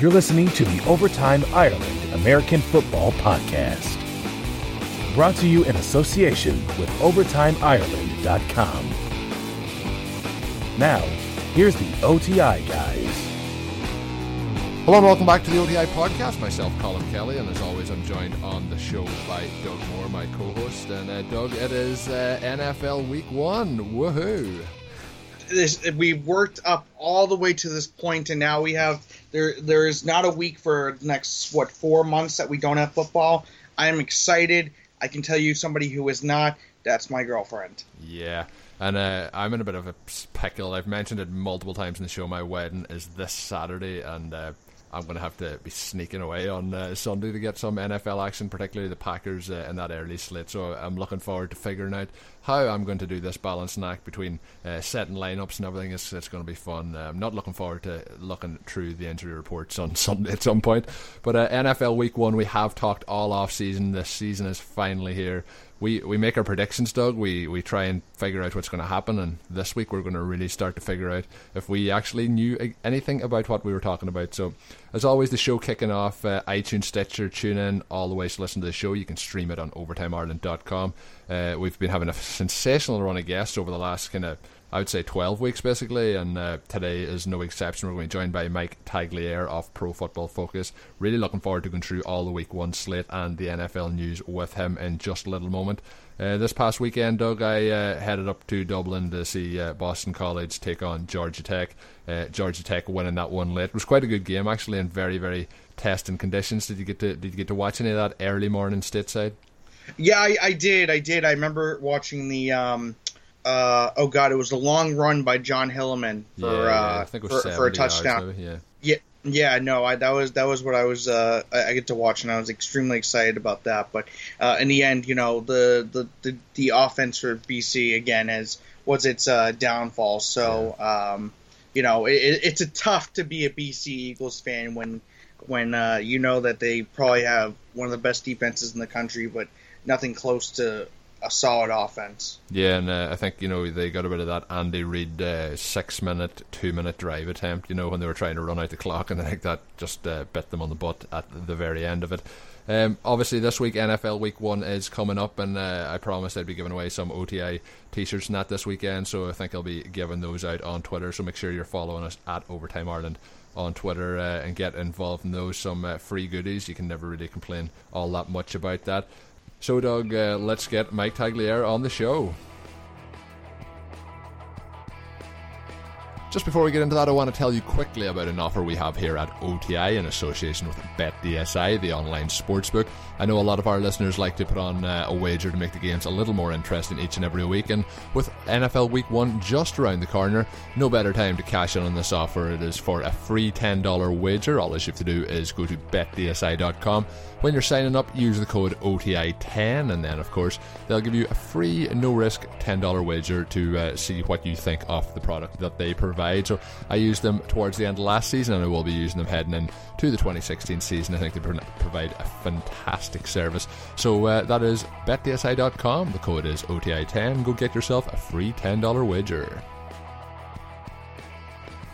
You're listening to the Overtime Ireland American Football Podcast. Brought to you in association with OvertimeIreland.com. Now, here's the OTI guys. Hello and welcome back to the OTI podcast. Myself, Colin Kelly, and as always, I'm joined on the show by Doug Moore, my co-host. And uh, Doug, it is uh, NFL Week One. Woohoo! This, we've worked up all the way to this point, and now we have there. There is not a week for the next what four months that we don't have football. I am excited. I can tell you, somebody who is not. That's my girlfriend. Yeah. And uh, I'm in a bit of a pickle. I've mentioned it multiple times in the show. My wedding is this Saturday, and uh, I'm going to have to be sneaking away on uh, Sunday to get some NFL action, particularly the Packers uh, in that early slate. So I'm looking forward to figuring out how I'm going to do this balancing act between uh, setting lineups and everything. It's, it's going to be fun. I'm not looking forward to looking through the injury reports on Sunday at some point. But uh, NFL Week One, we have talked all off season. This season is finally here we, we make our predictions, Doug. We we try and figure out what's going to happen, and this week we're going to really start to figure out if we actually knew anything about what we were talking about. So, as always, the show kicking off uh, iTunes, Stitcher, tune in all the ways to listen to the show. You can stream it on OvertimeIreland.com. Uh, we've been having a sensational run of guests over the last kind of I would say 12 weeks basically, and uh, today is no exception. We're going to be joined by Mike Tagliere of Pro Football Focus. Really looking forward to going through all the week one slate and the NFL news with him in just a little moment. Uh, this past weekend, Doug, I uh, headed up to Dublin to see uh, Boston College take on Georgia Tech. Uh, Georgia Tech winning that one late. It was quite a good game actually, in very very testing conditions. Did you get to Did you get to watch any of that early morning stateside? Yeah, I, I did. I did. I remember watching the. Um uh, oh god, it was a long run by Jon Hilliman for yeah, uh, for, for, a touchdown. yeah. Yeah, yeah, no, I, that was that was what I was uh, I, get to watch, and I was extremely excited about that. But uh, in the end, you know, the the, the, the offense for BC again is was its uh, downfall. So, yeah. um, you know, it, it's a tough to be a BC Eagles fan when when uh, you know that they probably have one of the best defenses in the country, but nothing close to a solid offense. Yeah, and uh, I think you know they got a bit of that Andy Reid uh, six minute, two minute drive attempt. You know when they were trying to run out the clock, and I think that just uh, bit them on the butt at the very end of it. Um, obviously, this week NFL Week One is coming up, and uh, I promised I'd be giving away some OTI T-shirts and that this weekend. So I think I'll be giving those out on Twitter. So make sure you're following us at Overtime Ireland on Twitter uh, and get involved in those. Some uh, free goodies. You can never really complain all that much about that. So, Doug, uh, let's get Mike Tagliere on the show. Just before we get into that, I want to tell you quickly about an offer we have here at OTI in association with BetDSI, the online sportsbook. I know a lot of our listeners like to put on uh, a wager to make the games a little more interesting each and every week, and with NFL Week 1 just around the corner, no better time to cash in on this offer. It is for a free $10 wager. All you have to do is go to betdsi.com. When you're signing up, use the code OTI10, and then, of course, they'll give you a free, no risk $10 wager to uh, see what you think of the product that they provide. So I used them towards the end of last season, and I will be using them heading into the 2016 season. I think they provide a fantastic service. So uh, that is betdsi.com. The code is OTI10. Go get yourself a free $10 wager.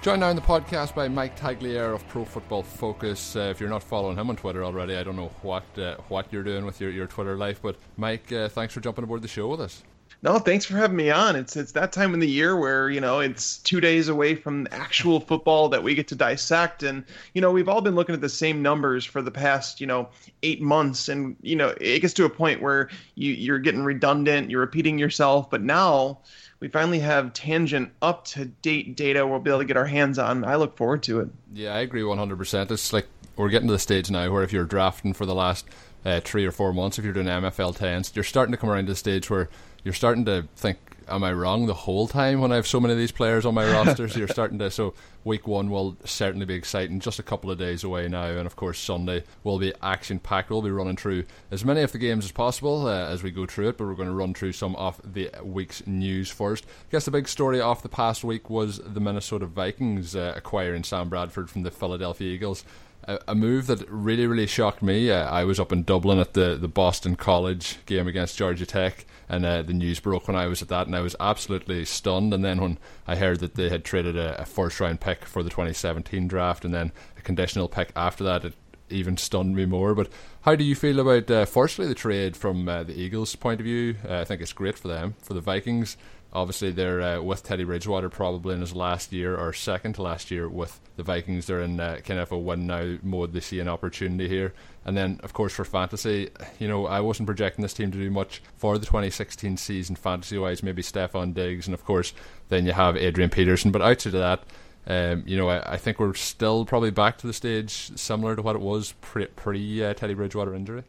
Joined now in the podcast by Mike Tagliere of Pro Football Focus. Uh, if you're not following him on Twitter already, I don't know what uh, what you're doing with your, your Twitter life. But Mike, uh, thanks for jumping aboard the show with us. No, thanks for having me on. It's it's that time in the year where you know it's two days away from actual football that we get to dissect, and you know we've all been looking at the same numbers for the past you know eight months, and you know it gets to a point where you you're getting redundant, you're repeating yourself, but now we finally have tangent up to date data we'll be able to get our hands on. I look forward to it. Yeah, I agree 100%. It's like we're getting to the stage now where if you're drafting for the last uh, three or four months, if you're doing MFL 10s, you're starting to come around to the stage where you're starting to think, am I wrong the whole time when I have so many of these players on my rosters? You're starting to. So week one will certainly be exciting. Just a couple of days away now, and of course Sunday will be action packed. We'll be running through as many of the games as possible uh, as we go through it, but we're going to run through some of the week's news first. I guess the big story off the past week was the Minnesota Vikings uh, acquiring Sam Bradford from the Philadelphia Eagles a, move that really, really shocked me. Uh, I was up in Dublin at the, the Boston College game against Georgia Tech, and uh, the news broke when I was at that, and I was absolutely stunned. And then when I heard that they had traded a, a first round pick for the 2017 draft, and then a conditional pick after that. It even stunned me more. But how do you feel about, uh, firstly, the trade from uh, the Eagles' point of view? Uh, I think it's great for them. For the Vikings, obviously they're uh, with Teddy Bridgewater probably in his last year or second to last year with the Vikings. They're in uh, kind of a win now mode. They see an opportunity here. And then, of course, for fantasy, you know, I wasn't projecting this team to do much for the 2016 season fantasy wise. Maybe Stefon Diggs, and of course, then you have Adrian Peterson. But outside of that, um, you know, I, I, think we're still probably back to the stage similar to what it was pre, pre uh, Teddy Bridgewater injury.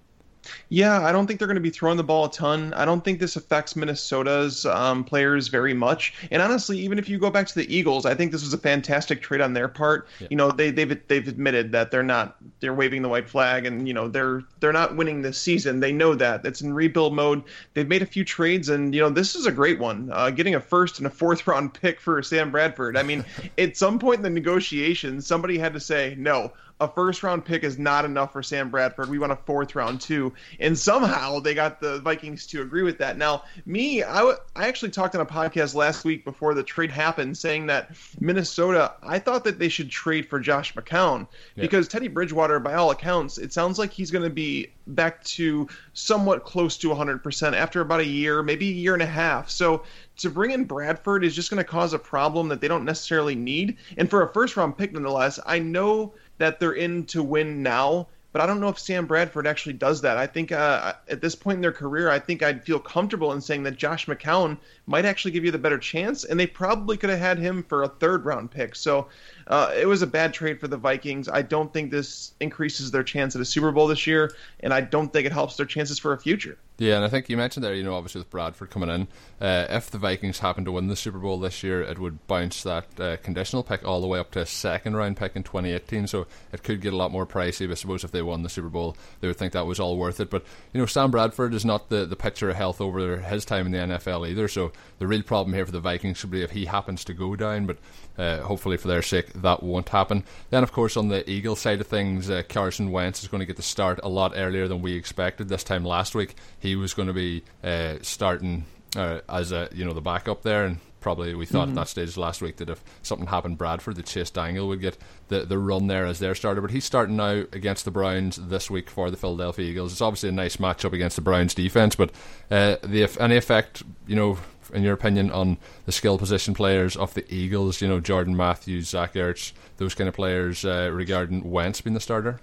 Yeah, I don't think they're going to be throwing the ball a ton. I don't think this affects Minnesota's um, players very much. And honestly, even if you go back to the Eagles, I think this was a fantastic trade on their part. Yeah. You know, they, they've they've admitted that they're not they're waving the white flag, and you know they're they're not winning this season. They know that it's in rebuild mode. They've made a few trades, and you know this is a great one. Uh, getting a first and a fourth round pick for Sam Bradford. I mean, at some point in the negotiations, somebody had to say no a first round pick is not enough for Sam Bradford. We want a fourth round too. And somehow they got the Vikings to agree with that. Now, me, I, w- I actually talked on a podcast last week before the trade happened saying that Minnesota, I thought that they should trade for Josh McCown yeah. because Teddy Bridgewater, by all accounts, it sounds like he's going to be back to somewhat close to 100% after about a year, maybe a year and a half. So to bring in Bradford is just going to cause a problem that they don't necessarily need. And for a first round pick, nonetheless, I know that they're in to win now. But I don't know if Sam Bradford actually does that. I think uh, at this point in their career, I think I'd feel comfortable in saying that Josh McCown might actually give you the better chance, and they probably could have had him for a third round pick. So uh, it was a bad trade for the Vikings. I don't think this increases their chance at a Super Bowl this year, and I don't think it helps their chances for a future. Yeah, and I think you mentioned there, you know, obviously with Bradford coming in, uh, if the Vikings happen to win the Super Bowl this year, it would bounce that uh, conditional pick all the way up to a second round pick in 2018. So it could get a lot more pricey. But I suppose if they won the Super Bowl, they would think that was all worth it. But you know, Sam Bradford is not the the picture of health over his time in the NFL either. So the real problem here for the Vikings should be if he happens to go down. But uh, hopefully, for their sake, that won't happen. Then, of course, on the Eagle side of things, uh, Carson Wentz is going to get the start a lot earlier than we expected. This time last week, he was going to be uh, starting uh, as a you know the backup there, and probably we thought mm-hmm. at that stage last week that if something happened, Bradford, that Chase Daniel would get the, the run there as their starter. But he's starting now against the Browns this week for the Philadelphia Eagles. It's obviously a nice matchup against the Browns defense, but uh, the any effect you know in your opinion, on the skill position players of the Eagles? You know, Jordan Matthews, Zach Ertz, those kind of players uh, regarding Wentz being the starter.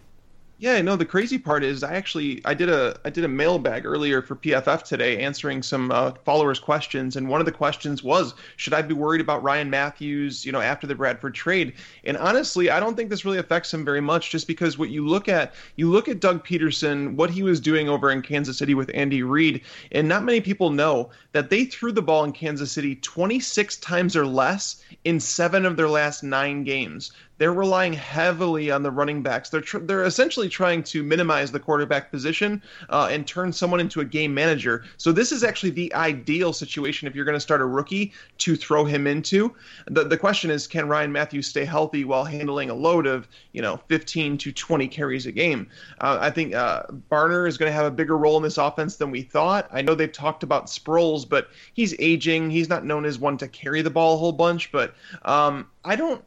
Yeah, no. The crazy part is, I actually I did a I did a mailbag earlier for PFF today, answering some uh, followers' questions, and one of the questions was, should I be worried about Ryan Mathews, you know, after the Bradford trade? And honestly, I don't think this really affects him very much, just because what you look at, you look at Doug Pederson, what he was doing over in Kansas City with Andy Reid, and not many people know that they threw the ball in Kansas City 26 times or less in seven of their last nine games they're relying heavily on the running backs. They're tr- they're essentially trying to minimize the quarterback position uh, and turn someone into a game manager. So this is actually the ideal situation if you're going to start a rookie to throw him into. The the question is, can Ryan Mathews stay healthy while handling a load of you know 15 to 20 carries a game? Uh, I think uh, Barner is going to have a bigger role in this offense than we thought. I know they've talked about Sproles, but he's aging. He's not known as one to carry the ball a whole bunch. But um, I don't.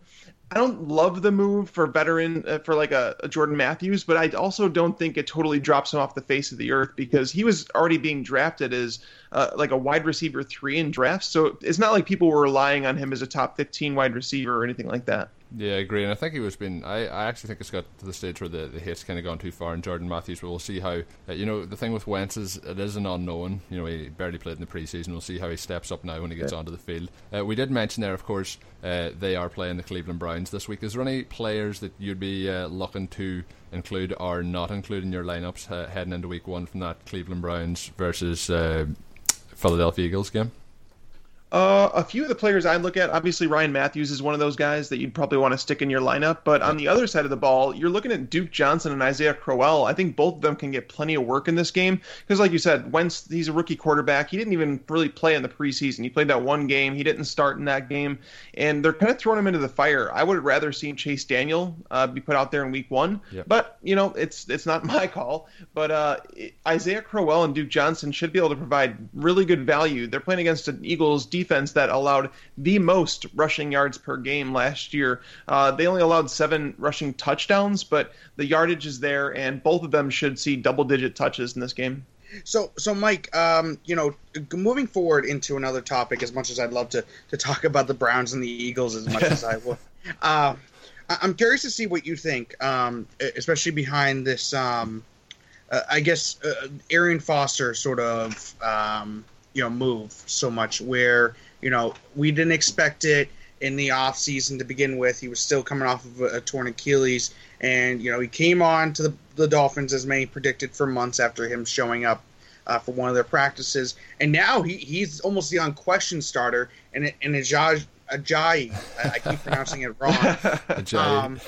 I don't love the move for veteran uh, for like a, a, Jordan Matthews, but I also don't think it totally drops him off the face of the earth because he was already being drafted as uh, like a wide receiver three in drafts. So it's not like people were relying on him as a top 15 wide receiver or anything like that. Yeah, I agree, and I think he was being. I, I actually think it's got to the stage where the, the hate's kind of gone too far in Jordan Matthews. But we'll see how. Uh, you know, the thing with Wentz is it is an unknown. You know, he barely played in the preseason. We'll see how he steps up now when he gets yeah. onto the field. Uh, we did mention there, of course, uh, they are playing the Cleveland Browns this week. Is there any players that you'd be uh, looking to include or not include in your lineups uh, heading into Week One from that Cleveland Browns versus uh, Philadelphia Eagles game? Uh, a few of the players I look at, obviously Ryan Mathews is one of those guys that you'd probably want to stick in your lineup. But on the other side of the ball, you're looking at Duke Johnson and Isaiah Crowell. I think both of them can get plenty of work in this game because, like you said, Wentz he's a rookie quarterback. He didn't even really play in the preseason. He played that one game. He didn't start in that game, and they're kind of throwing him into the fire. I would have rather seen Chase Daniel uh, be put out there in Week One, yep. but you know it's it's not my call. But uh, Isaiah Crowell and Duke Johnson should be able to provide really good value. They're playing against an Eagles defense that allowed the most rushing yards per game last year. Uh, they only allowed seven rushing touchdowns, but the yardage is there, and both of them should see double-digit touches in this game. So, so Mike, um, you know, moving forward into another topic, as much as I'd love to to talk about the Browns and the Eagles as much as I would, uh, I'm curious to see what you think, um, especially behind this. Um, uh, I guess uh, Arian Foster sort of um, you know move so much where you know we didn't expect it in the off season to begin with. He was still coming off of a, a torn Achilles, and you know he came on to the, the Dolphins as many predicted for months after him showing up uh, for one of their practices, and now he, he's almost the unquestioned starter. And and Ajay, Ajayi, I, I keep pronouncing it wrong. um,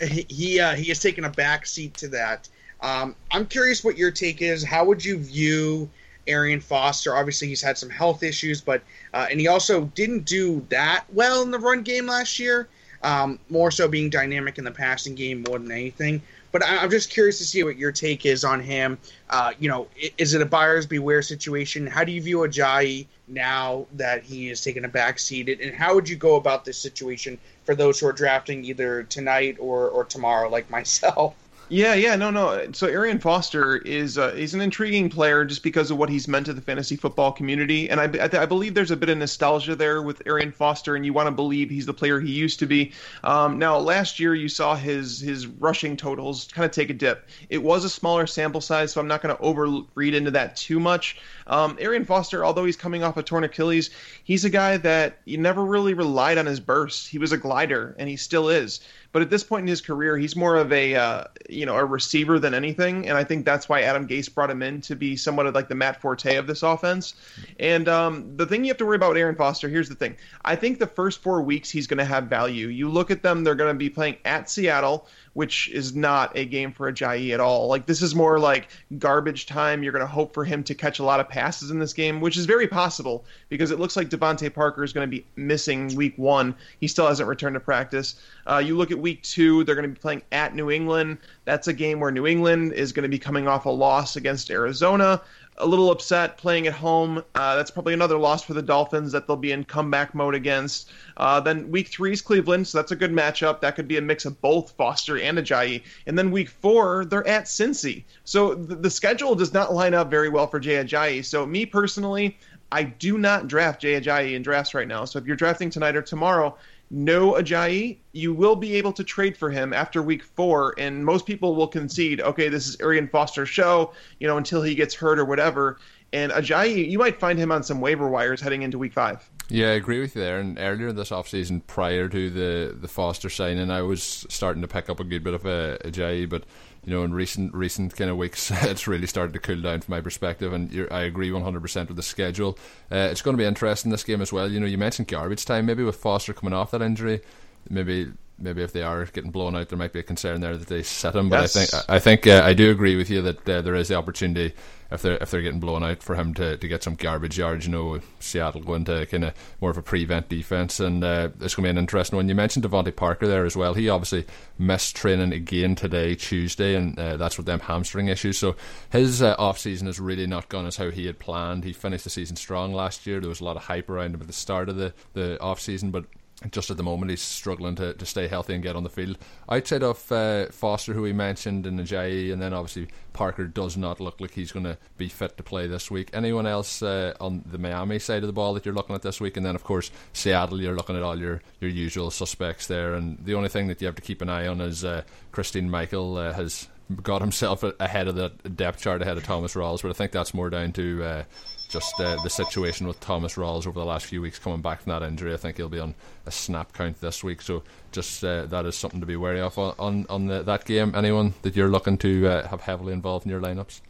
he he, uh, he has taken a back seat to that. Um, I'm curious what your take is. How would you view Arian Foster? Obviously, he's had some health issues, but uh, and he also didn't do that well in the run game last year. Um, more so being dynamic in the passing game more than anything. But I, am just curious to see what your take is on him. Uh, you know, is it a buyer's beware situation? How do you view Ajayi now that he is taking a back seat? And how would you go about this situation for those who are drafting either tonight or, or tomorrow, like myself? Yeah, yeah, no, no. So Arian Foster is uh, he's an intriguing player just because of what he's meant to the fantasy football community, and I, I, I believe there's a bit of nostalgia there with Arian Foster, and you want to believe he's the player he used to be. Um, now, last year you saw his his rushing totals kind of take a dip. It was a smaller sample size, so I'm not going to overread into that too much. Um, Arian Foster, although he's coming off a torn Achilles, he's a guy that you never really relied on his burst. He was a glider, and he still is. But at this point in his career, he's more of a uh, you know a receiver than anything, and I think that's why Adam Gase brought him in to be somewhat of like the Matt Forte of this offense. And um, the thing you have to worry about Arian Foster, here's the thing: I think the first four weeks he's going to have value. You look at them; they're going to be playing at Seattle, which is not a game for a Ajayi at all. Like this is more like garbage time. You're going to hope for him to catch a lot of passes in this game, which is very possible because it looks like DeVante Parker is going to be missing week one. He still hasn't returned to practice. Uh, you look at week two; they're going to be playing at New England. That's a game where New England is going to be coming off a loss against Arizona a little upset playing at home. Uh, that's probably another loss for the Dolphins that they'll be in comeback mode against. Uh, then week three is Cleveland, so that's a good matchup. That could be a mix of both Foster and Ajayi. And then week four, they're at Cincy. So the, the schedule does not line up very well for Jay Ajayi. So me personally, I do not draft Jay Ajayi in drafts right now. So if you're drafting tonight or tomorrow, no Ajayi, you will be able to trade for him after week four, and most people will concede, okay, this is Arian Foster's show, you know, until he gets hurt or whatever. And Ajayi, you might find him on some waiver wires heading into week five. Yeah, I agree with you there. And earlier this offseason, prior to the, the Foster signing, I was starting to pick up a good bit of a Ajayi, but you know, in recent recent kind of weeks, it's really started to cool down from my perspective, and I agree 100% with the schedule. Uh, it's going to be interesting this game as well. You know, you mentioned garbage time, maybe with Foster coming off that injury, maybe maybe if they are getting blown out, there might be a concern there that they set him. But yes. I think I think uh, I do agree with you that uh, there is the opportunity if they're if they're getting blown out for him to, to get some garbage yards. You know, Seattle going to kind of more of a prevent defense, and uh, it's going to be an interesting one. You mentioned DeVante Parker there as well. He obviously missed training again today, Tuesday, and uh, that's with them hamstring issues. So his uh, off season has really not gone as how he had planned. He finished the season strong last year. There was a lot of hype around him at the start of the the off season, but just at the moment he's struggling to, to stay healthy and get on the field. Outside of uh, Foster, who we mentioned, and Ajayi, and then obviously Parker does not look like he's going to be fit to play this week. Anyone else uh, on the Miami side of the ball that you're looking at this week? And then, of course, Seattle, you're looking at all your, your usual suspects there. And the only thing that you have to keep an eye on is uh, Christine Michael uh, has got himself ahead of the depth chart ahead of Thomas Rawls, but I think that's more down to uh, just uh, the situation with Thomas Rawls over the last few weeks coming back from that injury. I think he'll be on a snap count this week, so just uh, that is something to be wary of on on, on the, that game. Anyone that you're looking to uh, have heavily involved in your lineups?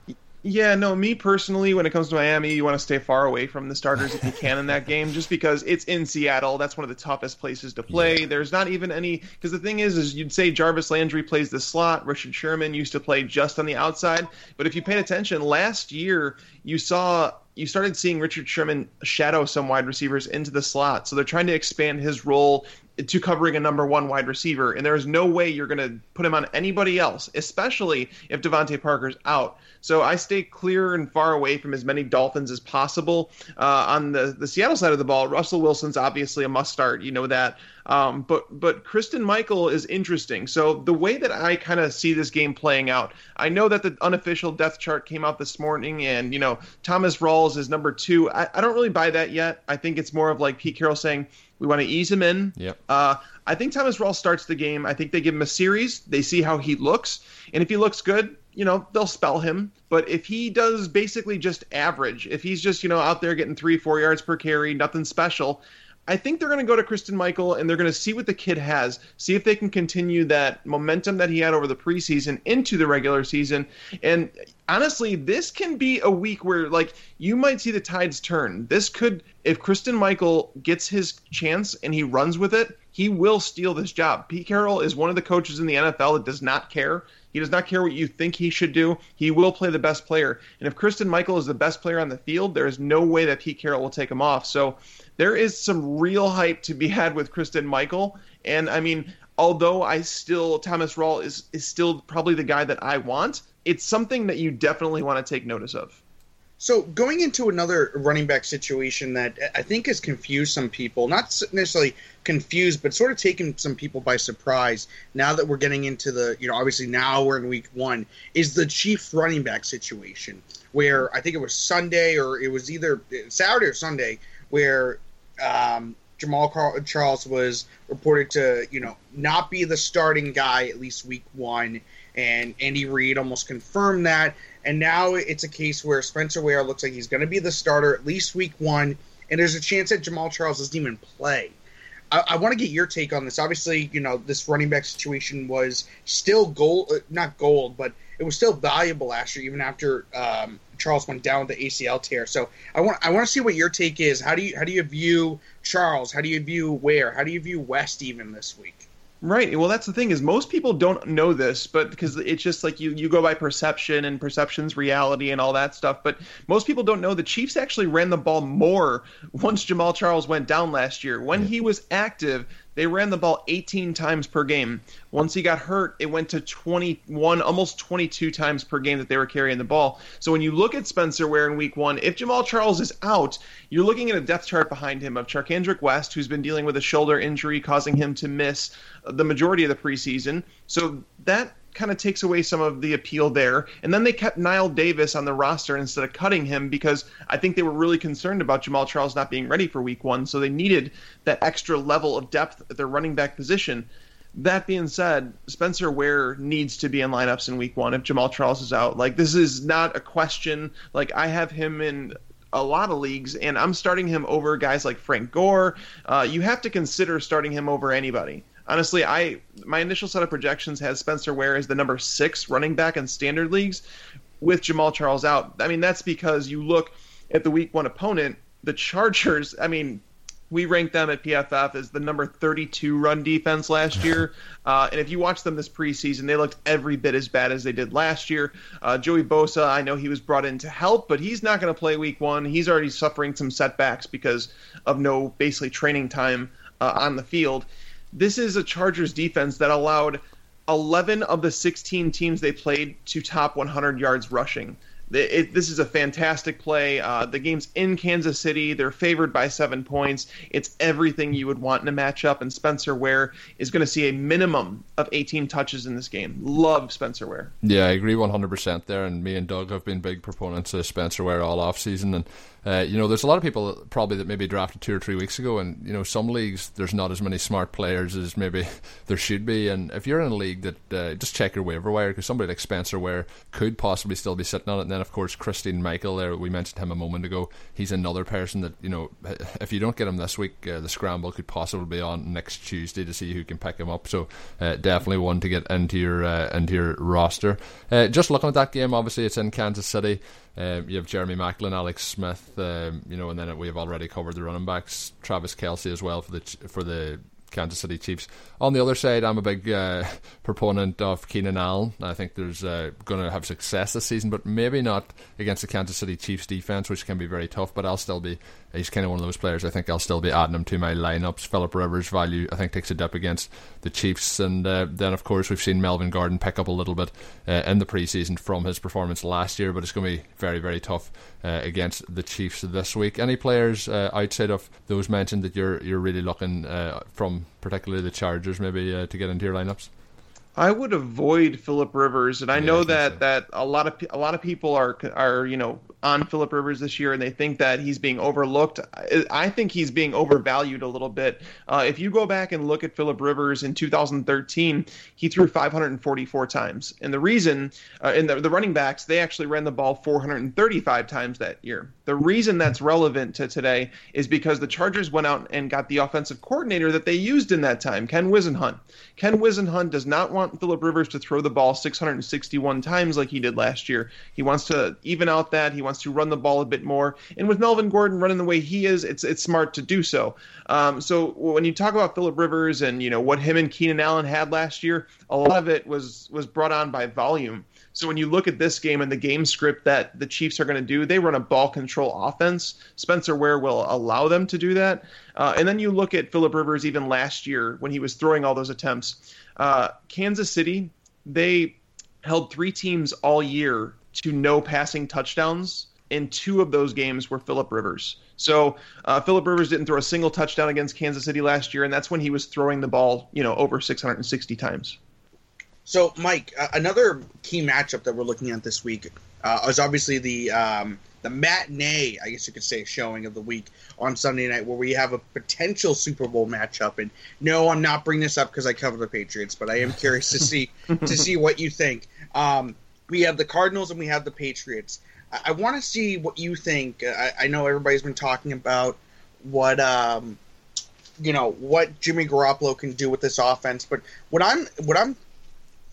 Yeah, no, me personally, when it comes to Miami, you want to stay far away from the starters if you can in that game, just because it's in Seattle. That's one of the toughest places to play. Yeah. There's not even any because the thing is, is you'd say Jarvis Landry plays the slot. Richard Sherman used to play just on the outside, but if you paid attention last year, you saw you started seeing Richard Sherman shadow some wide receivers into the slot. So they're trying to expand his role to covering a number one wide receiver, and there is no way you're going to put him on anybody else, especially if DeVante Parker's out. So I stay clear and far away from as many Dolphins as possible. Uh, on the the Seattle side of the ball, Russell Wilson's obviously a must start. You know that. Um, but but Christine Michael is interesting. So the way that I kind of see this game playing out, I know that the unofficial depth chart came out this morning, and you know Thomas Rawls is number two. I, I don't really buy that yet. I think it's more of like Pete Carroll saying we want to ease him in. Yep. Uh, I think Thomas Rawls starts the game. I think they give him a series. They see how he looks, and if he looks good, you know they'll spell him. But if he does basically just average, if he's just you know out there getting three four yards per carry, nothing special, I think they're going to go to Christine Michael and they're going to see what the kid has, see if they can continue that momentum that he had over the preseason into the regular season. And honestly, this can be a week where like you might see the tides turn. This could if Christine Michael gets his chance and he runs with it, he will steal this job. Pete Carroll is one of the coaches in the NFL that does not care. He does not care what you think he should do. He will play the best player. And if Christine Michael is the best player on the field, there is no way that Pete Carroll will take him off. So there is some real hype to be had with Christine Michael. And I mean, although I still Thomas Rawls is is still probably the guy that I want, it's something that you definitely want to take notice of. So going into another running back situation that I think has confused some people, not necessarily confused, but sort of taken some people by surprise. Now that we're getting into the, you know, obviously now we're in week one, is the chief running back situation where I think it was Sunday or it was either Saturday or Sunday where um, Jamaal Charles was reported to, you know, not be the starting guy at least week one, and Andy Reid almost confirmed that. And now it's a case where Spencer Ware looks like he's going to be the starter at least week one, and there's a chance that Jamaal Charles doesn't even play. I, I want to get your take on this. Obviously, you know this running back situation was still gold, uh, not gold, but it was still valuable last year, even after um, Charles went down with the ACL tear. So I want I want to see what your take is. How do you how do you view Charles? How do you view Ware? How do you view West even this week? Right. Well, that's the thing is most people don't know this, but because it's just like you you go by perception and perception's reality and all that stuff. But most people don't know the Chiefs actually ran the ball more once Jamaal Charles went down last year. When he was active, they ran the ball 18 times per game. Once he got hurt, it went to 21, almost 22 times per game that they were carrying the ball. So when you look at Spencer Ware in week one, if Jamaal Charles is out, you're looking at a depth chart behind him of Charcandrick West, who's been dealing with a shoulder injury causing him to miss the majority of the preseason. So that kind of takes away some of the appeal there. And then they kept Knile Davis on the roster instead of cutting him because I think they were really concerned about Jamaal Charles not being ready for week one. So they needed that extra level of depth at their running back position. That being said, Spencer Ware needs to be in lineups in week one if Jamaal Charles is out. Like, this is not a question. Like, I have him in a lot of leagues, and I'm starting him over guys like Frank Gore. Uh, you have to consider starting him over anybody honestly, I my initial set of projections has Spencer Ware as the number six running back in standard leagues, with Jamaal Charles out. I mean, that's because you look at the week one opponent, the Chargers. I mean, we ranked them at PFF as the number 32 run defense last year. Uh, and if you watch them this preseason, they looked every bit as bad as they did last year. Uh, Joey Bosa, I know he was brought in to help, but he's not going to play week one. He's already suffering some setbacks because of no basically training time uh, on the field this is a Chargers defense that allowed 11 of the 16 teams they played to top 100 yards rushing. It, this is a fantastic play. Uh, the game's in Kansas City. They're favored by seven points. It's everything you would want in a matchup, and Spencer Ware is going to see a minimum of 18 touches in this game. Love Spencer Ware. Yeah, I agree 100% there, and me and Doug have been big proponents of Spencer Ware all offseason. and uh, you know, there's a lot of people probably that maybe drafted two or three weeks ago, and you know, some leagues there's not as many smart players as maybe there should be. And if you're in a league that uh, just check your waiver wire because somebody like Spencer Ware could possibly still be sitting on it. And then of course Christine Michael, there we mentioned him a moment ago. He's another person that you know, if you don't get him this week, uh, the scramble could possibly be on next Tuesday to see who can pick him up. So uh, definitely one to get into your uh, into your roster. Just looking at that game, obviously it's in Kansas City. You have Jeremy Maclin, Alex Smith, um, you know, and then we have already covered the running backs, Travis Kelce as well for the for the Kansas City Chiefs. On the other side, I'm a big uh, proponent of Keenan Allen. I think there's uh, going to have success this season, but maybe not against the Kansas City Chiefs defense, which can be very tough. But I'll still be. He's kind of one of those players. I think I'll still be adding him to my lineups. Philip Rivers' value, I think, takes a dip against the Chiefs, and uh, then of course we've seen Melvin Gordon pick up a little bit uh, in the preseason from his performance last year. But it's going to be very, very tough uh, against the Chiefs this week. Any players uh, outside of those mentioned that you're you're really looking from, particularly the Chargers, maybe to get into your lineups? I would avoid Philip Rivers, and I yeah, know I that so. that a lot of a lot of people are are you know on Philip Rivers this year, and they think that he's being overlooked. I think he's being overvalued a little bit. Uh, if you go back and look at Philip Rivers in 2013, he threw 544 times, and the reason, uh, and the, the running backs, they actually ran the ball 435 times that year. The reason that's relevant to today is because the Chargers went out and got the offensive coordinator that they used in that time, Ken Whisenhunt. Ken Whisenhunt does not want Philip Rivers to throw the ball 661 times like he did last year. He wants to even out that. He wants to run the ball a bit more. And with Melvin Gordon running the way he is, it's it's smart to do so. Um, so when you talk about Philip Rivers and you know what him and Keenan Allen had last year, a lot of it was was brought on by volume. So when you look at this game and the game script that the Chiefs are going to do, they run a ball control offense. Spencer Ware will allow them to do that. Uh, and then you look at Philip Rivers even last year when he was throwing all those attempts. Uh, Kansas City, they held three teams all year to no passing touchdowns. And two of those games were Philip Rivers. So uh, Philip Rivers didn't throw a single touchdown against Kansas City last year, and that's when he was throwing the ball, you know, over 660 times. So, Mike, uh, another key matchup that we're looking at this week uh, is obviously the um, the matinee, I guess you could say, showing of the week on Sunday night, where we have a potential Super Bowl matchup. And no, I'm not bringing this up because I cover the Patriots, but I am curious to see to see what you think. Um, we have the Cardinals and we have the Patriots. I, I want to see what you think. I, I, know everybody's been talking about what um, you know what Jimmy Garoppolo can do with this offense, but what I'm what I'm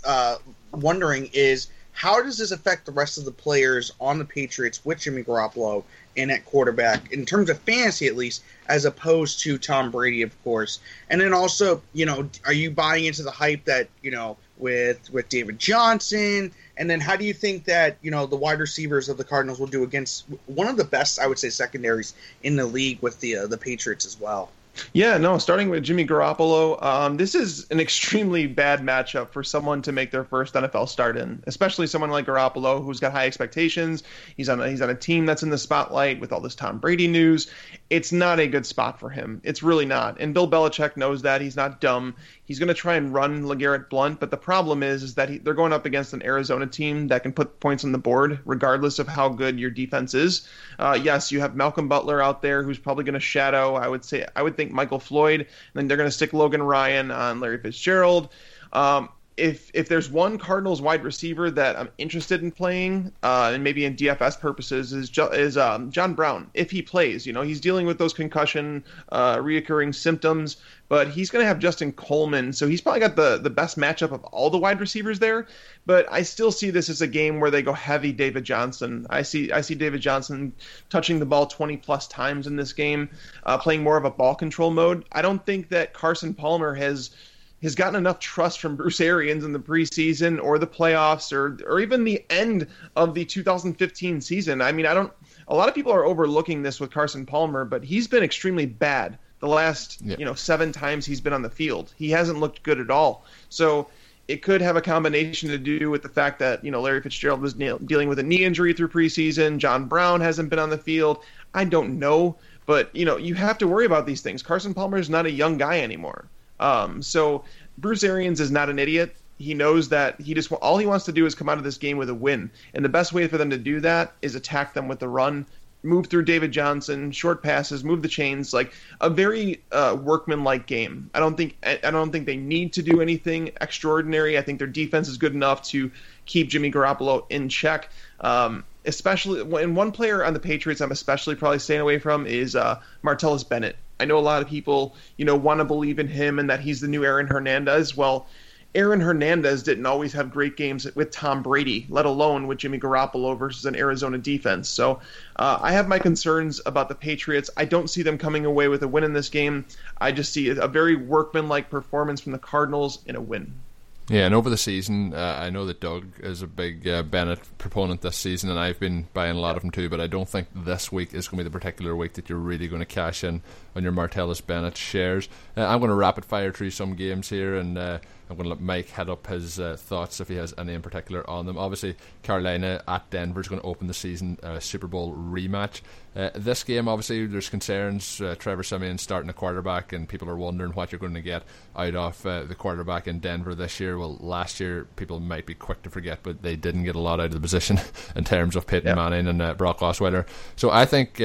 uh, wondering is how does this affect the rest of the players on the Patriots with Jimmy Garoppolo and at quarterback, in terms of fantasy at least, as opposed to Tom Brady, of course. And then also, you know, are you buying into the hype that you know with with David Johnson? And then how do you think that you know the wide receivers of the Cardinals will do against one of the best, I would say, secondaries in the league with the uh, the Patriots as well? Yeah, no, starting with Jimmy Garoppolo, um, this is an extremely bad matchup for someone to make their first NFL start in, especially someone like Garoppolo who's got high expectations. He's on a, he's on a team that's in the spotlight with all this Tom Brady news. It's not a good spot for him. It's really not. And Bill Belichick knows that. He's not dumb. He's going to try and run LeGarrette Blunt, but the problem is, is that he, they're going up against an Arizona team that can put points on the board regardless of how good your defense is. Uh, yes, you have Malcolm Butler out there who's probably going to shadow. I would say I would think Michael Floyd. And then they're going to stick Logan Ryan on Larry Fitzgerald. Um, if if there's one Cardinals wide receiver that I'm interested in playing, uh, and maybe in DFS purposes, is is um, John Brown. If he plays, you know, he's dealing with those concussion, uh, reoccurring symptoms, but he's going to have Justin Coleman, so he's probably got the the best matchup of all the wide receivers there. But I still see this as a game where they go heavy David Johnson. I see I see David Johnson touching the ball 20 plus times in this game, uh, playing more of a ball control mode. I don't think that Carson Palmer has has gotten enough trust from Bruce Arians in the preseason or the playoffs or or even the end of the 2015 season. I mean, I don't. A lot of people are overlooking this with Carson Palmer, but he's been extremely bad the last yeah. you know seven times he's been on the field. He hasn't looked good at all. So it could have a combination to do with the fact that you know Larry Fitzgerald was dealing with a knee injury through preseason. John Brown hasn't been on the field. I don't know, but you know you have to worry about these things. Carson Palmer is not a young guy anymore. Um, so Bruce Arians is not an idiot. He knows that he just all he wants to do is come out of this game with a win, and the best way for them to do that is attack them with the run, move through David Johnson, short passes, move the chains, like a very uh, workman-like game. I don't think I don't think they need to do anything extraordinary. I think their defense is good enough to keep Jimmy Garoppolo in check. Um, especially when one player on the Patriots, I'm especially probably staying away from is uh, Martellus Bennett. I know a lot of people, you know, want to believe in him and that he's the new Aaron Hernandez. Well, Aaron Hernandez didn't always have great games with Tom Brady, let alone with Jimmy Garoppolo versus an Arizona defense. So uh, I have my concerns about the Patriots. I don't see them coming away with a win in this game. I just see a very workmanlike performance from the Cardinals in a win. Yeah, and over the season, uh, I know that Doug is a big uh, Bennett proponent this season, and I've been buying a lot of them too. But I don't think this week is going to be the particular week that you're really going to cash in on your Martellus Bennett shares. Uh, I'm going to rapid fire through some games here, and uh, I'm going to let Mike head up his uh, thoughts if he has any in particular on them. Obviously, Carolina at Denver is going to open the season uh, Super Bowl rematch. Uh, this game, obviously, there's concerns. Uh, Trevor Siemian starting a quarterback, and people are wondering what you're going to get out of uh, the quarterback in Denver this year. Well, last year, people might be quick to forget, but they didn't get a lot out of the position in terms of Peyton yep. Manning and uh, Brock Osweiler. So I think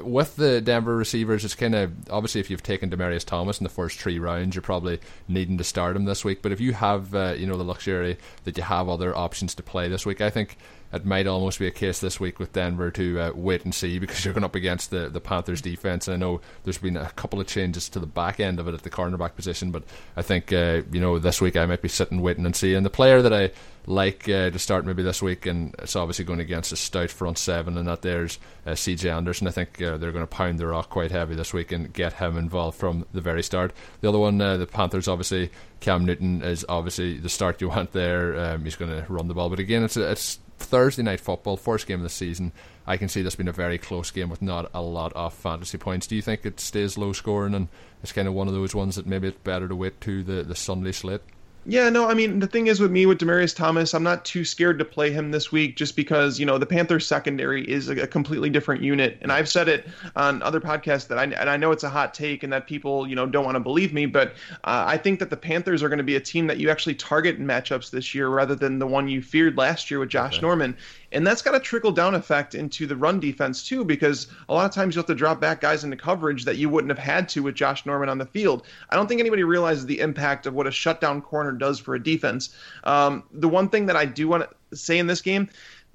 with the Denver receivers, it's kind of obviously if you've taken Demaryius Thomas in the first three rounds, you're probably needing to start him this week week. But if you have, uh, you know, the luxury that you have other options to play this week, I think it might almost be a case this week with Denver to uh, wait and see because you're going up against the, the Panthers defense. And I know there's been a couple of changes to the back end of it at the cornerback position, but I think uh, you know this week I might be sitting waiting and seeing the player that I like uh, to start maybe this week, and it's obviously going against a stout front seven, and that there's uh, CJ Anderson. I think uh, they're going to pound the rock quite heavy this week and get him involved from the very start. The other one, uh, the Panthers, obviously Cam Newton is obviously the start you want there. Um, he's going to run the ball, but again, it's it's Thursday night football, first game of the season. I can see this being a very close game with not a lot of fantasy points. Do you think it stays low scoring and it's kind of one of those ones that maybe it's better to wait to the, the Sunday slate? Yeah, no, I mean the thing is with me with Demaryius Thomas, I'm not too scared to play him this week just because you know the Panthers secondary is a, a completely different unit, and I've said it on other podcasts that I and I know it's a hot take and that people you know don't want to believe me, but uh, I think that the Panthers are going to be a team that you actually target in matchups this year rather than the one you feared last year with Josh okay. Norman, and that's got a trickle down effect into the run defense too, because a lot of times you'll have to drop back guys into coverage that you wouldn't have had to with Josh Norman on the field. I don't think anybody realizes the impact of what a shutdown corner does for a defense. Um, the one thing that I do want to say in this game,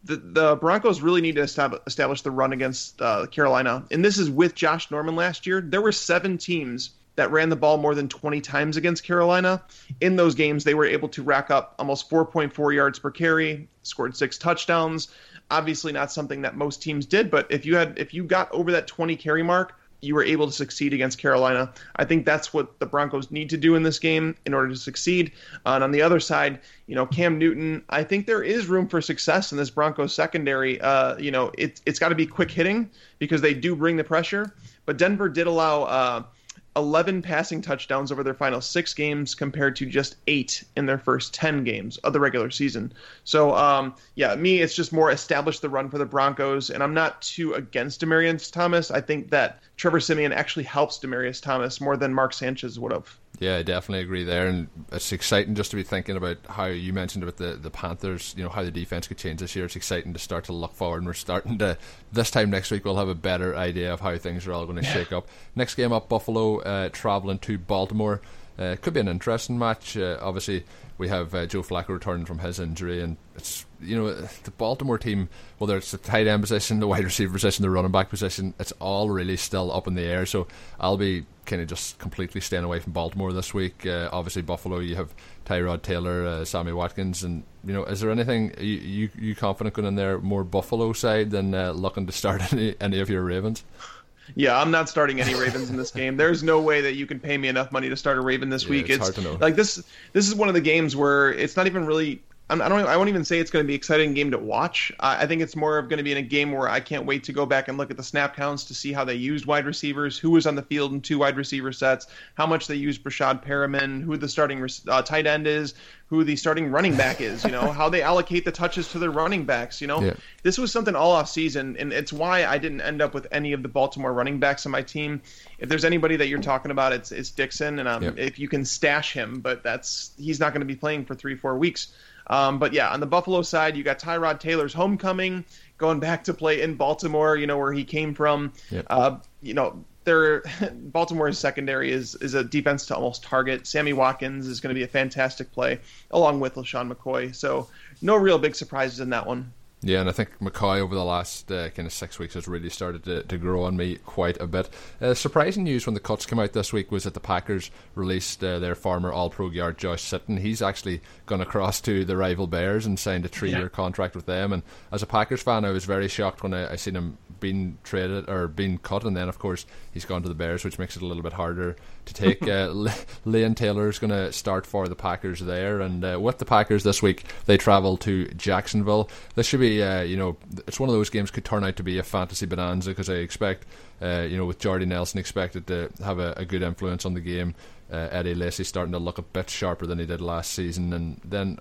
the, the Broncos really need to establish the run against uh, Carolina, and this is with Josh Norman last year. There were seven teams that ran the ball more than 20 times against Carolina. In those games, they were able to rack up almost 4.4 yards per carry, scored six touchdowns. Obviously, not something that most teams did, but if you had if you got over that 20 carry mark, you were able to succeed against Carolina. I think that's what the Broncos need to do in this game in order to succeed. Uh, and on the other side, you know, Cam Newton, I think there is room for success in this Broncos secondary. Uh, you know, it, it's got to be quick hitting because they do bring the pressure. But Denver did allow. Uh, 11 passing touchdowns over their final six games compared to just eight in their first 10 games of the regular season. So, um, yeah, me, it's just more establish the run for the Broncos, and I'm not too against Demaryius Thomas. I think that Trevor Siemian actually helps Demaryius Thomas more than Mark Sanchez would have. Yeah, I definitely agree there, and it's exciting just to be thinking about how you mentioned about the the Panthers. You know how the defense could change this year. It's exciting to start to look forward, and we're starting to this time next week we'll have a better idea of how things are all going to yeah. shake up. Next game up, Buffalo uh, traveling to Baltimore. Uh, could be an interesting match. Uh, obviously, we have uh, Joe Flacco returning from his injury, and it's you know the Baltimore team, whether it's the tight end position, the wide receiver position, the running back position, it's all really still up in the air. So I'll be kind of just completely staying away from Baltimore this week. Uh, obviously, Buffalo, you have Tyrod Taylor, uh, Sammy Watkins, and you know, is there anything you you, you confident going in there more Buffalo side than uh, looking to start any any of your Ravens? Yeah, I'm not starting any Ravens in this game. There's no way that you can pay me enough money to start a Raven this yeah, week. It's, it's like this. This is one of the games where it's not even really I don't. I won't even say it's going to be an exciting game to watch. I think it's more of going to be in a game where I can't wait to go back and look at the snap counts to see how they used wide receivers, who was on the field in two wide receiver sets, how much they used Breshad Perriman, who the starting uh, tight end is, who the starting running back is. You know how they allocate the touches to their running backs. You know, yeah. this was something all off season, and it's why I didn't end up with any of the Baltimore running backs on my team. If there's anybody that you're talking about, it's it's Dixon, and um, if you can stash him, but that's he's not going to be playing for three four weeks. Um, but yeah, on the Buffalo side, you got Tyrod Taylor's homecoming, going back to play in Baltimore, you know where he came from. Yep. Uh, you know, their Baltimore's secondary is is a defense to almost target. Sammy Watkins is going to be a fantastic play along with LeSean McCoy. So no real big surprises in that one. Yeah, and I think McCoy over the last uh, kind of six weeks has really started to, to grow on me quite a bit. Uh, surprising news when the cuts came out this week was that the Packers released uh, their former All Pro guard Josh Sitton. He's actually gone across to the rival Bears and signed a three-year yeah. contract with them. And as a Packers fan, I was very shocked when I, I seen him being traded or being cut, and then of course he's gone to the Bears, which makes it a little bit harder to take. uh, Lane Taylor is going to start for the Packers there, and uh, with the Packers this week, they travel to Jacksonville. This should be, uh, you know, it's one of those games could turn out to be a fantasy bonanza because I expect, uh, you know, with Jordy Nelson expected to have a, a good influence on the game. Uh, Eddie Lacy starting to look a bit sharper than he did last season, and then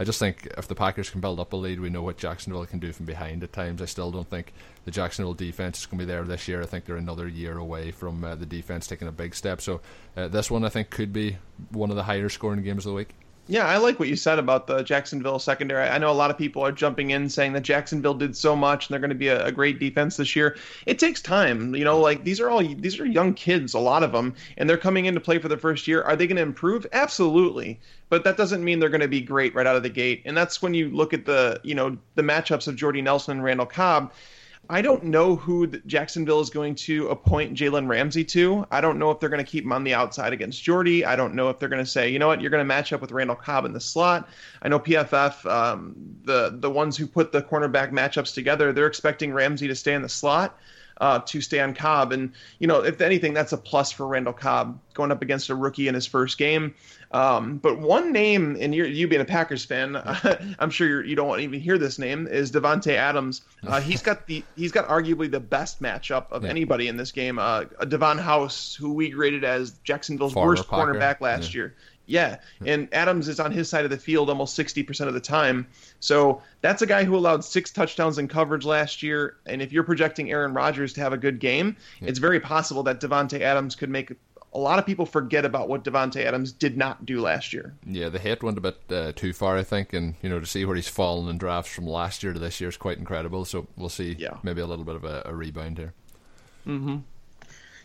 I just think if the Packers can build up a lead, we know what Jacksonville can do from behind at times. I still don't think the Jacksonville defense is going to be there this year. I think they're another year away from uh, the defense taking a big step. So uh, this one, I think, could be one of the higher scoring games of the week. Yeah, I like what you said about the Jacksonville secondary. I know a lot of people are jumping in saying that Jacksonville did so much and they're going to be a, a, great defense this year. It takes time, you know. Like these are all these are young kids, a lot of them, and they're coming in to play for the first year. Are they going to improve? Absolutely, but that doesn't mean they're going to be great right out of the gate. And that's when you look at the you know the matchups of Jordy Nelson and Randall Cobb I don't know who Jacksonville is going to appoint Jalen Ramsey to. I don't know if they're going to keep him on the outside against Jordy. I don't know if they're going to say, you know what, you're going to match up with Randall Cobb in the slot. I know PFF, um, the the ones who put the cornerback matchups together, they're expecting Ramsey to stay in the slot. Uh, to stay on Cobb. And, you know, if anything, that's a plus for Randall Cobb going up against a rookie in his first game. Um, but one name, and you being a Packers fan, I'm sure you're, you do not even hear this name, is Davante Adams. Uh, he's got the he's got arguably the best matchup of yeah. anybody in this game. Uh, Davon House, who we graded as Jacksonville's Former worst Packer. cornerback last yeah. year. Yeah, and Adams is on his side of the field almost 60% of the time. So that's a guy who allowed six touchdowns in coverage last year. And if you're projecting Aaron Rodgers to have a good game, yeah. it's very possible that Davante Adams could make a lot of people forget about what Davante Adams did not do last year. Yeah, the hit went a bit uh, too far, I think, and you know to see where he's fallen in drafts from last year to this year is quite incredible. So we'll see, yeah. maybe a little bit of a, a rebound here. Mm-hmm.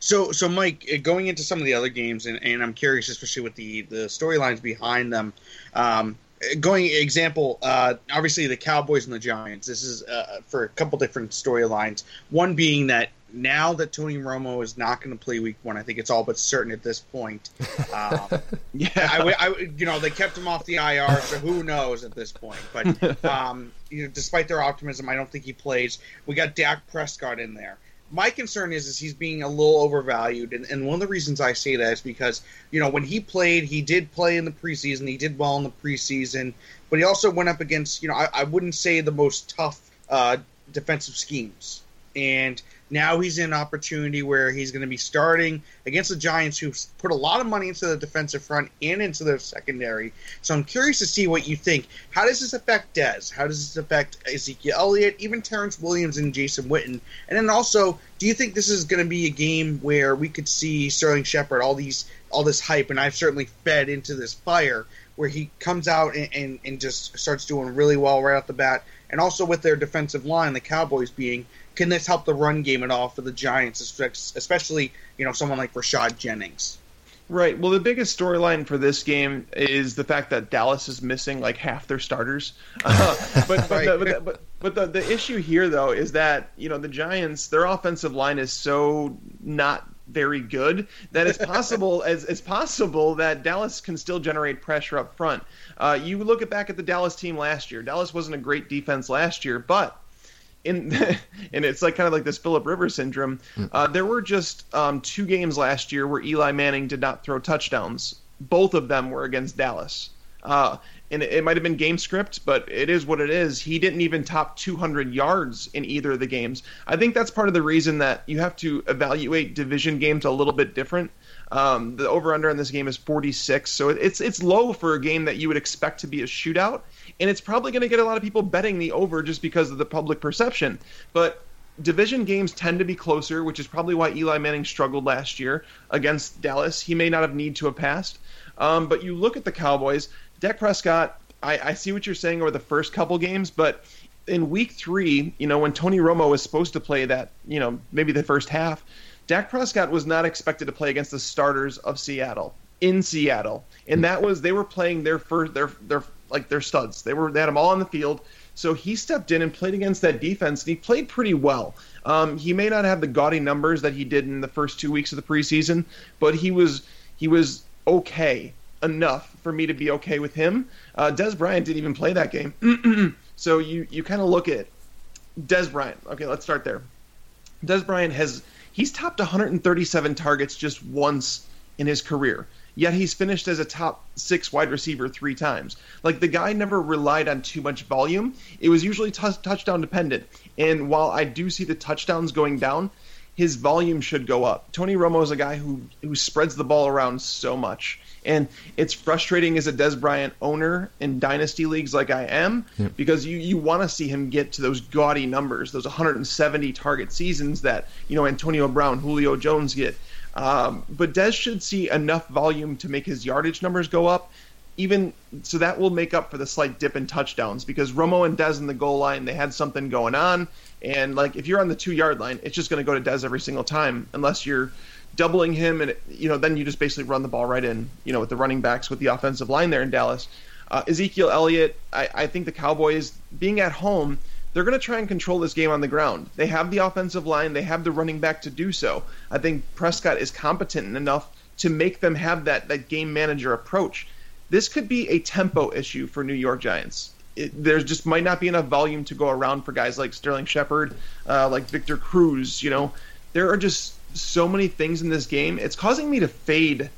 So, so Mike, uh, going into some of the other games, and, and I'm curious, especially with the the storylines behind them. Um, going example, uh, obviously the Cowboys and the Giants. This is uh, for a couple different storylines. One being that now that Tony Romo is not going to play Week One, I think it's all but certain at this point. Um, yeah, I, I, you know, they kept him off the IR, so who knows at this point? But um, you know, despite their optimism, I don't think he plays. We got Dak Prescott in there. My concern is, is he's being a little overvalued, and, and one of the reasons I say that is because you know when he played, he did play in the preseason, he did well in the preseason, but he also went up against you know I, I wouldn't say the most tough uh, defensive schemes, and now he's in an opportunity where he's going to be starting against the Giants, who put a lot of money into the defensive front and into their secondary. So I'm curious to see what you think. How does this affect Dez? How does this affect Ezekiel Elliott, even Terrance Williams and Jason Witten? And then also, do you think this is going to be a game where we could see Sterling Shepard, all these, all this hype, and I've certainly fed into this fire, where he comes out and, and, and just starts doing really well right off the bat, and also with their defensive line, the Cowboys being can this help the run game at all for the Giants, especially you know someone like Rashad Jennings? Right. Well, the biggest storyline for this game is the fact that Dallas is missing like half their starters. Uh, but but, right. the, but, but, but the the issue here though is that you know the Giants their offensive line is so not very good that it's possible as it's possible that Dallas can still generate pressure up front. Uh, you look at back at the Dallas team last year. Dallas wasn't a great defense last year, but in and it's like kind of like this Philip Rivers syndrome. Hmm. Uh, there were just um, two games last year where Eli Manning did not throw touchdowns. Both of them were against Dallas. Uh, and it, it might have been game script, but it is what it is. He didn't even top 200 yards in either of the games. I think that's part of the reason that you have to evaluate division games a little bit different. Um, the over under in this game is 46, so it's it's low for a game that you would expect to be a shootout and it's probably going to get a lot of people betting the over just because of the public perception. But division games tend to be closer, which is probably why Eli Manning struggled last year against Dallas. He may not have need to have passed. Um, but you look at the Cowboys, Dak Prescott. I, I see what you're saying over the first couple games, but in week three, you know, when Tony Romo was supposed to play that, you know, maybe the first half, Dak Prescott was not expected to play against the starters of Seattle in Seattle, and that was they were playing their first their their like they're studs. They were they had them all on the field. So he stepped in and played against that defense, and he played pretty well. Um, he may not have the gaudy numbers that he did in the first two weeks of the preseason, but he was he was okay enough for me to be okay with him. Uh, Dez Bryant didn't even play that game, so you you kind of look at Dez Bryant. Okay, let's start there. Dez Bryant has he's topped 137 targets just once in his career. Yet he's finished as a top six wide receiver three times. Like the guy never relied on too much volume. It was usually t- touchdown dependent. And while I do see the touchdowns going down, his volume should go up. Tony Romo is a guy who who spreads the ball around so much, and it's frustrating as a Dez Bryant owner in dynasty leagues like I am yep. because you you want to see him get to those gaudy numbers, those 170 target seasons that you know Antonio Brown, Julio Jones get. Um, but Dez should see enough volume to make his yardage numbers go up. Even so, that will make up for the slight dip in touchdowns because Romo and Dez in the goal line they had something going on, and like if you're on the two yard line, it's just going to go to Dez every single time unless you're doubling him, and you know then you just basically run the ball right in, you know, with the running backs with the offensive line there in Dallas. Uh, Ezekiel Elliott, I, I think the Cowboys being at home they're going to try and control this game on the ground. They have the offensive line, they have the running back to do so. I think Prescott is competent enough to make them have that that game manager approach. This could be a tempo issue for New York Giants. It, there just might not be enough volume to go around for guys like Sterling Shepard, uh, like Victor Cruz. You know, there are just so many things in this game. It's causing me to fade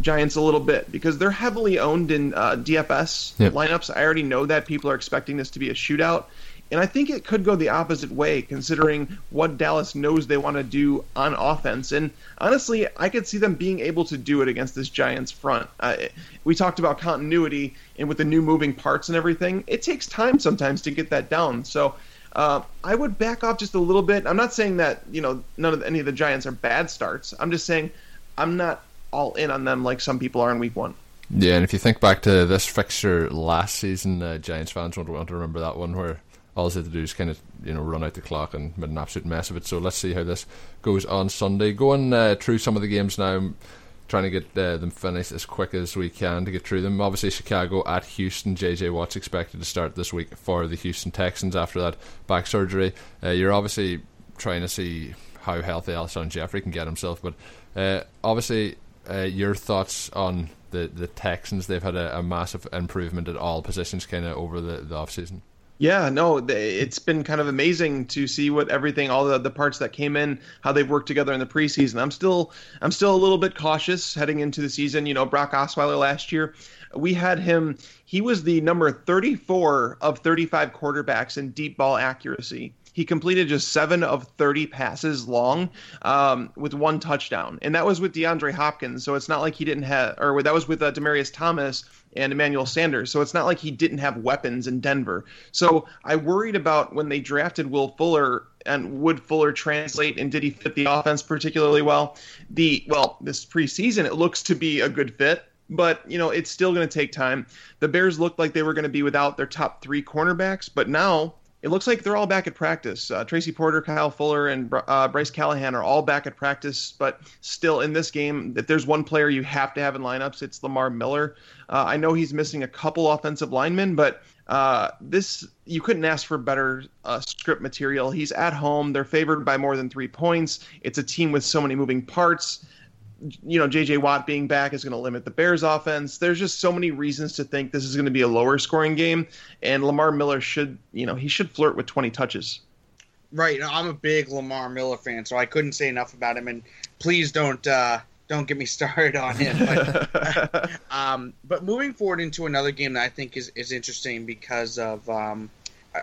Giants a little bit because they're heavily owned in uh, DFS yep. lineups. I already know that people are expecting this to be a shootout, and I think it could go the opposite way, considering what Dallas knows they want to do on offense. And honestly, I could see them being able to do it against this Giants front. Uh, we talked about continuity, and with the new moving parts and everything, it takes time sometimes to get that down. So uh, I would back off just a little bit. I'm not saying that you know none of the, any of the Giants are bad starts. I'm just saying I'm not all in on them like some people are in Week One. Yeah, and if you think back to this fixture last season, uh, Giants fans won't want to remember that one where all they had to do is kind of you know run out the clock and made an absolute mess of it. So let's see how this goes on Sunday. Going uh, through some of the games now, trying to get uh, them finished as quick as we can to get through them. Obviously, Chicago at Houston. JJ Watt's expected to start this week for the Houston Texans after that back surgery. Uh, you're obviously trying to see how healthy Alshon Jeffery can get himself, but uh, obviously, uh, your thoughts on the, the Texans? They've had a, a massive improvement at all positions kind of over the, the off season. Yeah, no, it's been kind of amazing to see what everything, all the, the parts that came in, how they've worked together in the preseason. I'm still, I'm still a little bit cautious heading into the season. You know, Brock Osweiler last year, we had him. He was the number 34 of 35 quarterbacks in deep ball accuracy. He completed just seven of 30 passes long um, with one touchdown, and that was with DeAndre Hopkins. So it's not like he didn't have, or that was with uh, Demaryius Thomas and Emmanuel Sanders. So it's not like he didn't have weapons in Denver. So I worried about when they drafted Will Fuller and would Fuller translate and did he fit the offense particularly well? The well, this preseason it looks to be a good fit, but you know it's still going to take time. The Bears looked like they were going to be without their top three cornerbacks, but now it looks like they're all back at practice. Uh, Tracy Porter, Kyle Fuller, and uh, Bryce Callahan are all back at practice, but still in this game, if there's one player you have to have in lineups, it's Lamar Miller. Uh, I know he's missing a couple offensive linemen, but uh, this you couldn't ask for better uh, script material. He's at home. They're favored by more than three points. It's a team with so many moving parts you know, JJ Watt being back is going to limit the Bears offense. There's just so many reasons to think this is going to be a lower scoring game and Lamar Miller should, you know, he should flirt with 20 touches. Right. I'm a big Lamar Miller fan, so I couldn't say enough about him and please don't uh don't get me started on him. But, um, but moving forward into another game that I think is, is interesting because of um,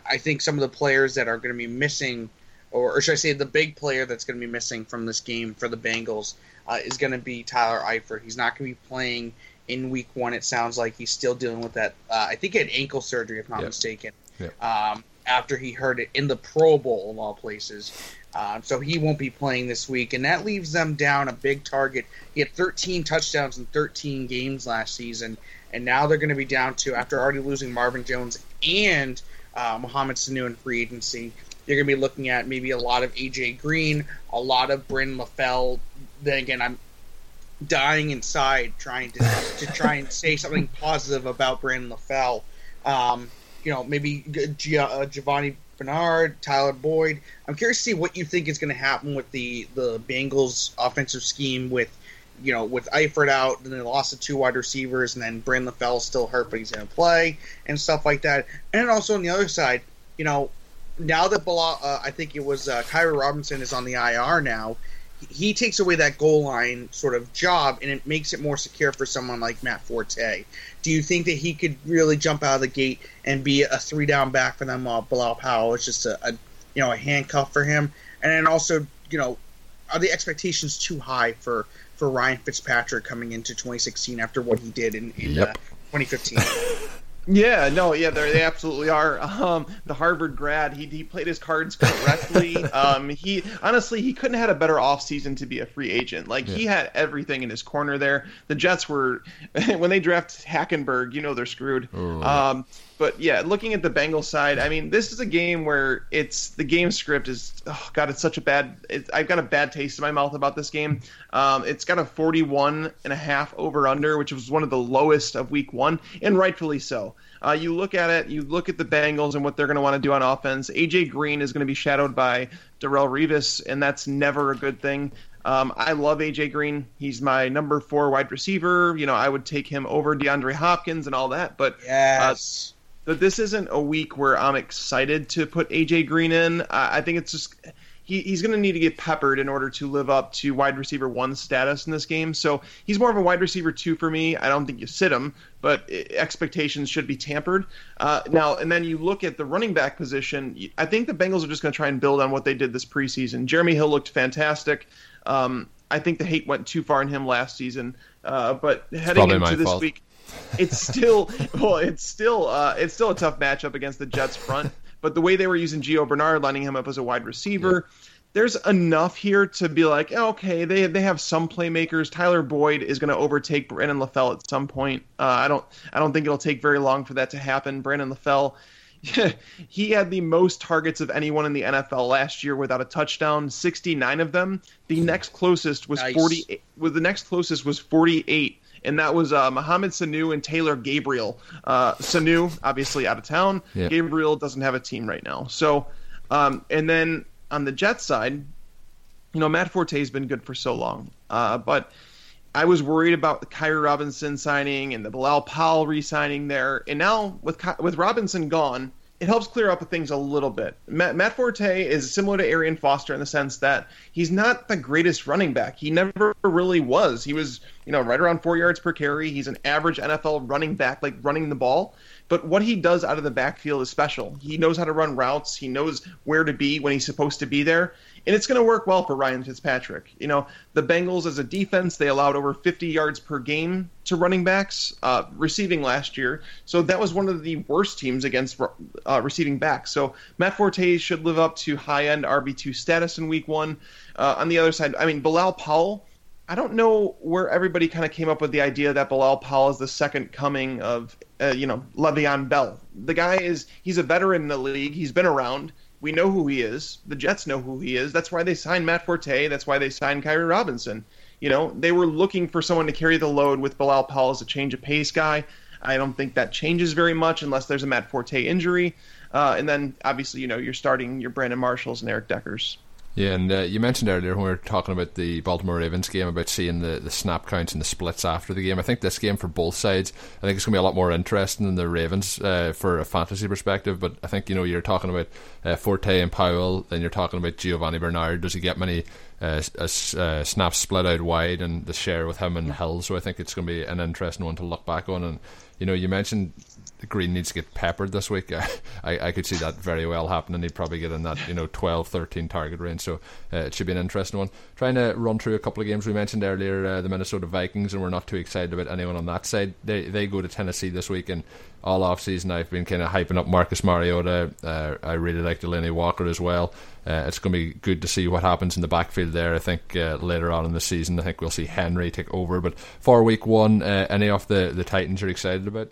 I think some of the players that are going to be missing, or, or should I say the big player that's going to be missing from this game for the Bengals uh, is going to be Tyler Eifert. He's not going to be playing in week one. It sounds like he's still dealing with that. Uh, I think he had ankle surgery, if not yep. mistaken, yep. Um, after he hurt it in the Pro Bowl of all places. Uh, so he won't be playing this week, and that leaves them down a big target. He had 13 touchdowns in 13 games last season, and now they're going to be down to after already losing Marvin Jones and uh, Mohamed Sanu in free agency. You're going to be looking at maybe a lot of AJ Green, a lot of Bryn LaFell. Then again, I'm dying inside trying to to try and say something positive about Brandon LaFell. Um, you know, maybe G- uh, Giovani Bernard, Tyler Boyd. I'm curious to see what you think is going to happen with the the Bengals offensive scheme with you know, with Eifert out, and they lost the two wide receivers, and then Brandon LaFell still hurt, but he's going to play, and stuff like that. And also on the other side, you know, now that Bilal, uh, I think it was uh, Khiry Robinson is on the IR now, he takes away that goal line sort of job, and it makes it more secure for someone like Matt Forte. Do you think that he could really jump out of the gate and be a three down back for them while Bilal Powell is just a, a you know a handcuff for him? And then also, you know, are the expectations too high for for Ryan Fitzpatrick coming into 2016 after what he did in, in yep. uh, 2015. Yeah, no, yeah, they absolutely are. Um, the Harvard grad, he, he played his cards correctly. um, he honestly, he couldn't have had a better offseason to be a free agent. Like yeah. he had everything in his corner there. The Jets were when they draft Hackenberg, you know they're screwed. Um, but yeah, looking at the Bengals side, I mean, this is a game where it's the game script is oh god, it's such a bad. It, I've got a bad taste in my mouth about this game. Um, it's got a 41 and a half over under, which was one of the lowest of Week One, and rightfully so. Uh, you look at it, you look at the Bengals and what they're going to want to do on offense. AJ Green is going to be shadowed by Darrelle Revis, and that's never a good thing. Um, I love AJ Green. He's my number four wide receiver. You know, I would take him over DeAndre Hopkins and all that. But uh, yes. Uh, that this isn't a week where I'm excited to put AJ Green in. I, I think it's just he, he's going to need to get peppered in order to live up to wide receiver one status in this game. So he's more of a wide receiver two for me. I don't think you sit him, but expectations should be tampered. Uh, now, and then you look at the running back position. I think the Bengals are just going to try and build on what they did this preseason. Jeremy Hill looked fantastic. Um, I think the hate went too far in him last season. Uh, but heading into this fault. week, it's still well, it's still uh, it's still a tough matchup against the Jets front. But the way they were using Gio Bernard, lining him up as a wide receiver, yeah. there's enough here to be like, oh, okay, they they have some playmakers. Tyler Boyd is going to overtake Brandon LaFell at some point. Uh, I don't I don't think it'll take very long for that to happen. Brandon LaFell. he had the most targets of anyone in the NFL last year without a touchdown, 69 of them. The next closest was nice. 40 well, the next closest was 48 and that was uh, Mohamed Sanu and Taylor Gabriel. Uh, Sanu, obviously out of town. Yeah. Gabriel doesn't have a team right now. So, um, and then on the Jets side, you know, Matt Forte has been good for so long, uh, but I was worried about the Khiry Robinson signing and the Bilal Powell re-signing there, and now with with Robinson gone it helps clear up things a little bit. Matt, Matt, Forte is similar to Arian Foster in the sense that he's not the greatest running back. He never really was. He was, you know, right around four yards per carry. He's an average NFL running back, like running the ball. But what he does out of the backfield is special. He knows how to run routes. He knows where to be when he's supposed to be there and it's going to work well for Ryan Fitzpatrick. You know, the Bengals as a defense, they allowed over 50 yards per game to running backs uh, receiving last year. So that was one of the worst teams against uh, receiving backs. So Matt Forte should live up to high end RB2 status in week one. Uh, on the other side, I mean, Bilal Powell. I don't know where everybody kind of came up with the idea that Bilal Powell is the second coming of, uh, you know, Le'Veon Bell. The guy is, he's a veteran in the league. He's been around. We know who he is. The Jets know who he is. That's why they signed Matt Forte. That's why they signed Khiry Robinson. You know, they were looking for someone to carry the load with Bilal Powell as a change of pace guy. I don't think that changes very much unless there's a Matt Forte injury. Uh, and then obviously, you know, you're starting your Brandon Marshalls and Eric Deckers. Yeah, and uh, you mentioned earlier when we were talking about the Baltimore Ravens game about seeing the, the snap counts and the splits after the game. I think this game for both sides, I think it's going to be a lot more interesting than the Ravens uh, for a fantasy perspective. But I think you know you're talking about uh, Forte and Powell, then you're talking about Giovani Bernard. Does he get many uh, uh, snaps split out wide and the share with him and Hill? So I think it's going to be an interesting one to look back on. And you know, you mentioned Green needs to get peppered this week. I, I could see that very well happening. He'd probably get in that you know 12, 13 target range. So uh, it should be an interesting one. Trying to run through a couple of games we mentioned earlier. Uh, the Minnesota Vikings, and we're not too excited about anyone on that side. They they go to Tennessee this week, and all off season I've been kind of hyping up Marcus Mariota. Uh, I really like Delanie Walker as well. Uh, it's going to be good to see what happens in the backfield there. I think uh, later on in the season, I think we'll see Henry take over. But for week one, uh, any of the the Titans you're excited about?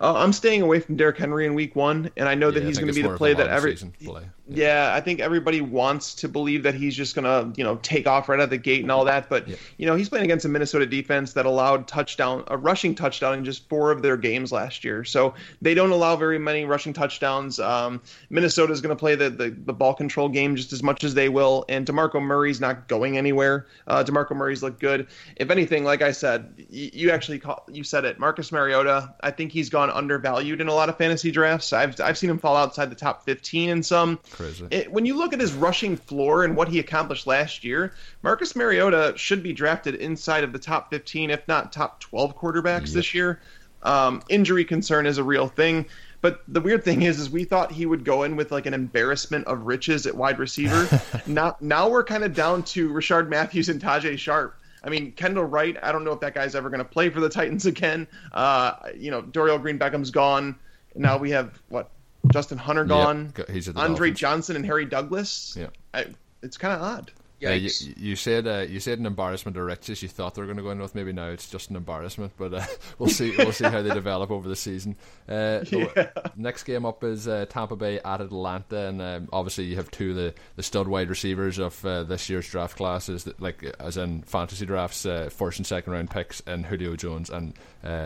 Uh, I'm staying away from Derrick Henry in Week One, and I know yeah, that he's going to be the play that every. Play. Yeah. I think everybody wants to believe that he's just going to, you know, take off right out of the gate and all that. But yeah. you know, he's playing against a Minnesota defense that allowed touchdown, a rushing touchdown in just four of their games last year. So they don't allow very many rushing touchdowns. Um, Minnesota is going to play the, the, the ball control game just as much as they will, and Demarco Murray's not going anywhere. Uh, Demarco Murray's looked good. If anything, like I said, you, you actually call, you said it, Marcus Mariota. I think he's gone undervalued in a lot of fantasy drafts. I've I've seen him fall outside the top 15 in some. Crazy. It, when you look at his rushing floor and what he accomplished last year, Marcus Mariota should be drafted inside of the top 15, if not top 12 quarterbacks yep. this year. Um, injury concern is a real thing. But the weird thing is, is we thought he would go in with like an embarrassment of riches at wide receiver. now, now we're kind of down to Rishard Matthews and Tajae Sharpe. I mean, Kendall Wright. I don't know if that guy's ever going to play for the Titans again. Uh, you know, Dorial Green Beckham's gone. Now we have what Justin Hunter gone. Yep, he's Andre Dolphins. Johnson and Harry Douglas. Yeah, I, it's kind of odd. Yeah, you, you, said uh, you said an embarrassment of riches. You thought they were going to go in with. Maybe now it's just an embarrassment, but uh, we'll see. We'll see how they develop over the season. Uh, yeah. Next game up is uh, Tampa Bay at Atlanta, and um, obviously you have two of the, the stud wide receivers of uh, this year's draft classes, that, like as in fantasy drafts, uh, first and second round picks, and Julio Jones and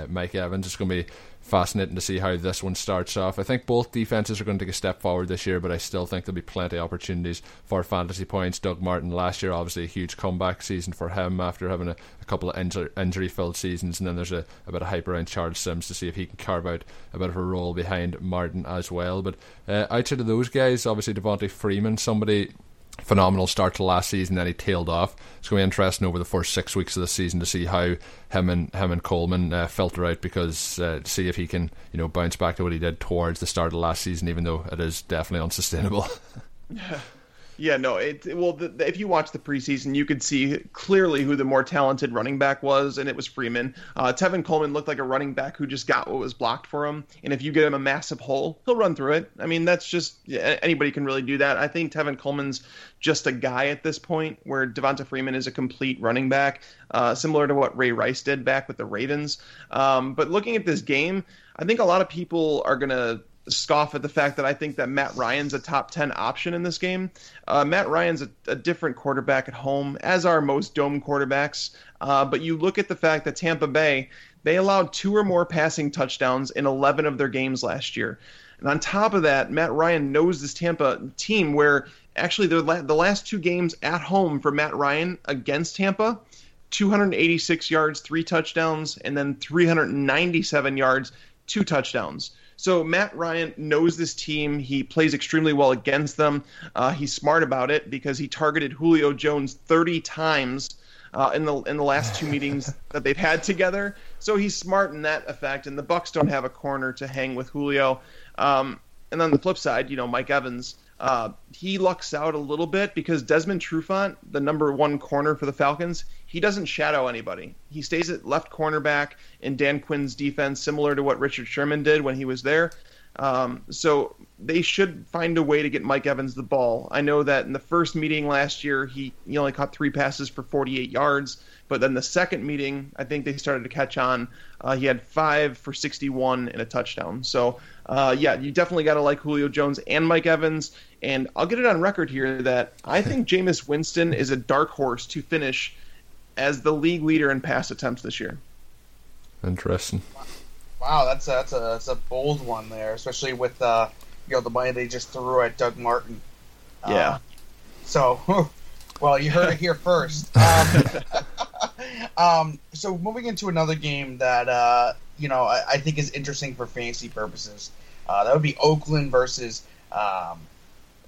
Mike Evans. It's going to be fascinating to see how this one starts off. I think both defenses are going to take a step forward this year, but I still think there'll be plenty of opportunities for fantasy points. Doug Martin last year, obviously a huge comeback season for him after having a, a couple of injur- injury filled seasons, and then there's a, a bit of hype around Charles Sims to see if he can carve out a bit of a role behind Martin as well. But uh, outside of those guys, obviously Devonta Freeman, somebody phenomenal start to last season. Then he tailed off. It's going to be interesting over the first six weeks of the season to see how him and him and Coleman uh, filter out because uh, see if he can you know bounce back to what he did towards the start of last season, even though it is definitely unsustainable. Yeah, no. It well, the, the, if you watch the preseason, you could see clearly who the more talented running back was, and it was Freeman. Uh, Tevin Coleman looked like a running back who just got what was blocked for him, and if you get him a massive hole, he'll run through it. I mean, that's just yeah, anybody can really do that. I think Tevin Coleman's just a guy at this point, where Devonta Freeman is a complete running back, uh, similar to what Ray Rice did back with the Ravens. Um, but looking at this game, I think a lot of people are gonna scoff at the fact that I think that Matt Ryan's a top 10 option in this game. Uh, Matt Ryan's a, a, different quarterback at home, as are most dome quarterbacks. Uh, but you look at the fact that Tampa Bay, they allowed two or more passing touchdowns in 11 of their games last year. And on top of that, Matt Ryan knows this Tampa team where actually the, the last two games at home for Matt Ryan against Tampa, 286 yards, three touchdowns, and then 397 yards, two touchdowns. So Matt Ryan knows this team. He plays extremely well against them. Uh, he's smart about it because he targeted Julio Jones 30 times uh, in the in the last two meetings that they've had together. So he's smart in that effect. And the Bucs don't have a corner to hang with Julio. Um, and on the flip side, you know, Mike Evans uh, he lucks out a little bit because Desmond Trufant, the number one corner for the Falcons, he doesn't shadow anybody. He stays at left cornerback in Dan Quinn's defense, similar to what Richard Sherman did when he was there. Um, so they should find a way to get Mike Evans the ball. I know that in the first meeting last year, he, he only caught three passes for 48 yards. But then the second meeting, I think they started to catch on. Uh, he had five for 61 and a touchdown. So, uh, yeah, you definitely got to like Julio Jones and Mike Evans. And I'll get it on record here that I think Jameis Winston is a dark horse to finish as the league leader in pass attempts this year. Interesting. Wow, that's a, that's a that's a bold one there, especially with uh, you know the money they just threw at Doug Martin. Yeah. Uh, so, well, you heard it here first. Um, um, so moving into another game that uh, you know I, I, think is interesting for fantasy purposes. Uh, that would be Oakland versus um,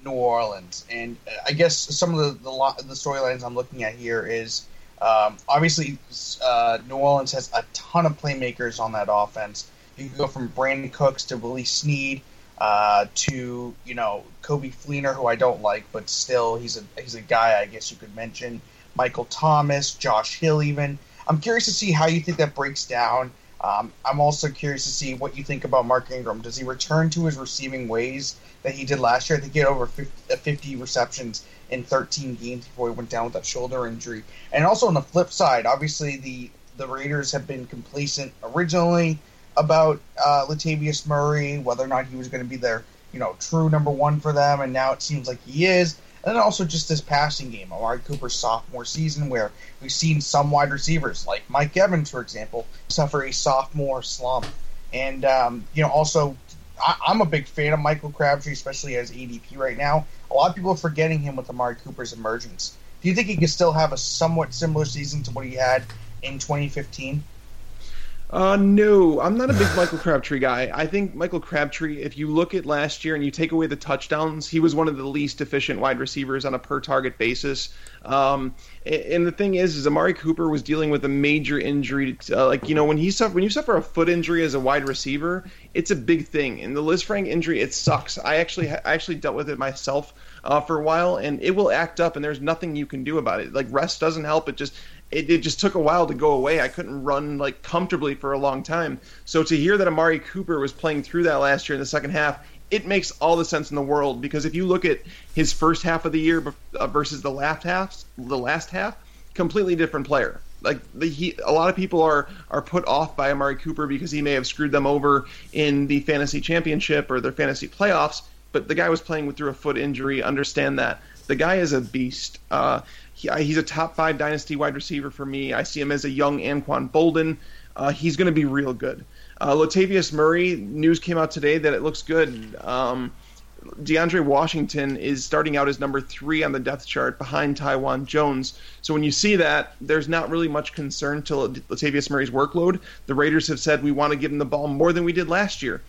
New Orleans, and I guess some of the the, the storylines I'm looking at here is um, obviously uh, New Orleans has a ton of playmakers on that offense. You can go from Brandin Cooks to Willie Snead uh, to you know Coby Fleener, who I don't like, but still he's a he's a guy I guess you could mention. Michael Thomas, Josh Hill, even. I'm curious to see how you think that breaks down. Um, I'm also curious to see what you think about Mark Ingram. Does he return to his receiving ways that he did last year? I think he had over 50, uh, 50 receptions in 13 games before he went down with that shoulder injury. And also on the flip side, obviously the the Raiders have been complacent originally. about uh, Latavius Murray, whether or not he was going to be their you know true number one for them, and now it seems like he is. And then also just this passing game, Amari Cooper's sophomore season, where we've seen some wide receivers like Mike Evans, for example, suffer a sophomore slump. And um, you know, also I, am a big fan of Michael Crabtree, especially as ADP right now. A lot of people are forgetting him with Amari Cooper's emergence. Do you think he could still have a somewhat similar season to what he had in 2015? Uh, no, I'm not a big Michael Crabtree guy. I think Michael Crabtree, if you look at last year and you take away the touchdowns, he was one of the least efficient wide receivers on a per target basis. Um, and the thing is, is Amari Cooper was dealing with a major injury. Uh, like you know, when he suffer when you suffer a foot injury as a wide receiver, it's a big thing. And the Lisfranc injury, it sucks. I actually I actually dealt with it myself uh, for a while, and it will act up, and there's nothing you can do about it. Like rest doesn't help. It just it, it just took a while to go away. I couldn't run like comfortably for a long time. So to hear that Amari Cooper was playing through that last year in the second half, it makes all the sense in the world because if you look at his first half of the year uh, versus the last half, the last half, completely different player. Like the, he, a lot of people are are put off by Amari Cooper because he may have screwed them over in the fantasy championship or their fantasy playoffs. But the guy was playing with through a foot injury. Understand that the guy is a beast. Uh, he, he's a top five dynasty wide receiver for me. I see him as a young Anquan Boldin. Uh, he's going to be real good. Uh, Latavius Murray, news came out today that it looks good. Um, DeAndre Washington is starting out as number three on the depth chart behind Taiwan Jones. So when you see that, there's not really much concern to Latavius Murray's workload. The Raiders have said we want to give him the ball more than we did last year.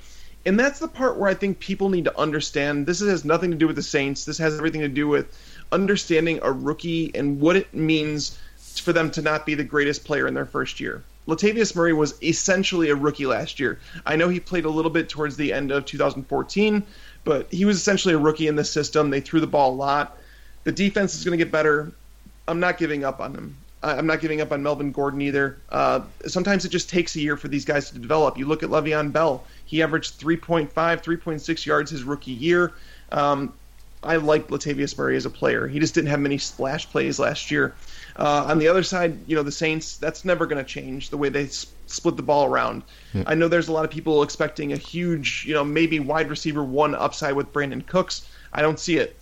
And that's the part where I think people need to understand this has nothing to do with the Saints. This has everything to do with understanding a rookie and what it means for them to not be the greatest player in their first year. Latavius Murray was essentially a rookie last year. I know he played a little bit towards the end of 2014, but he was essentially a rookie in the system. They threw the ball a lot. The defense is going to get better. I'm not giving up on them. I'm not giving up on Melvin Gordon either. Uh, sometimes it just takes a year for these guys to develop. You look at Le'Veon Bell. He averaged 3.5, 3.6 yards his rookie year. Um, I like Latavius Murray as a player. He just didn't have many splash plays last year. Uh, on the other side, you know, the Saints, that's never going to change the way they split the ball around. Yeah. I know there's a lot of people expecting a huge, you know, maybe wide receiver one upside with Brandin Cooks. I don't see it.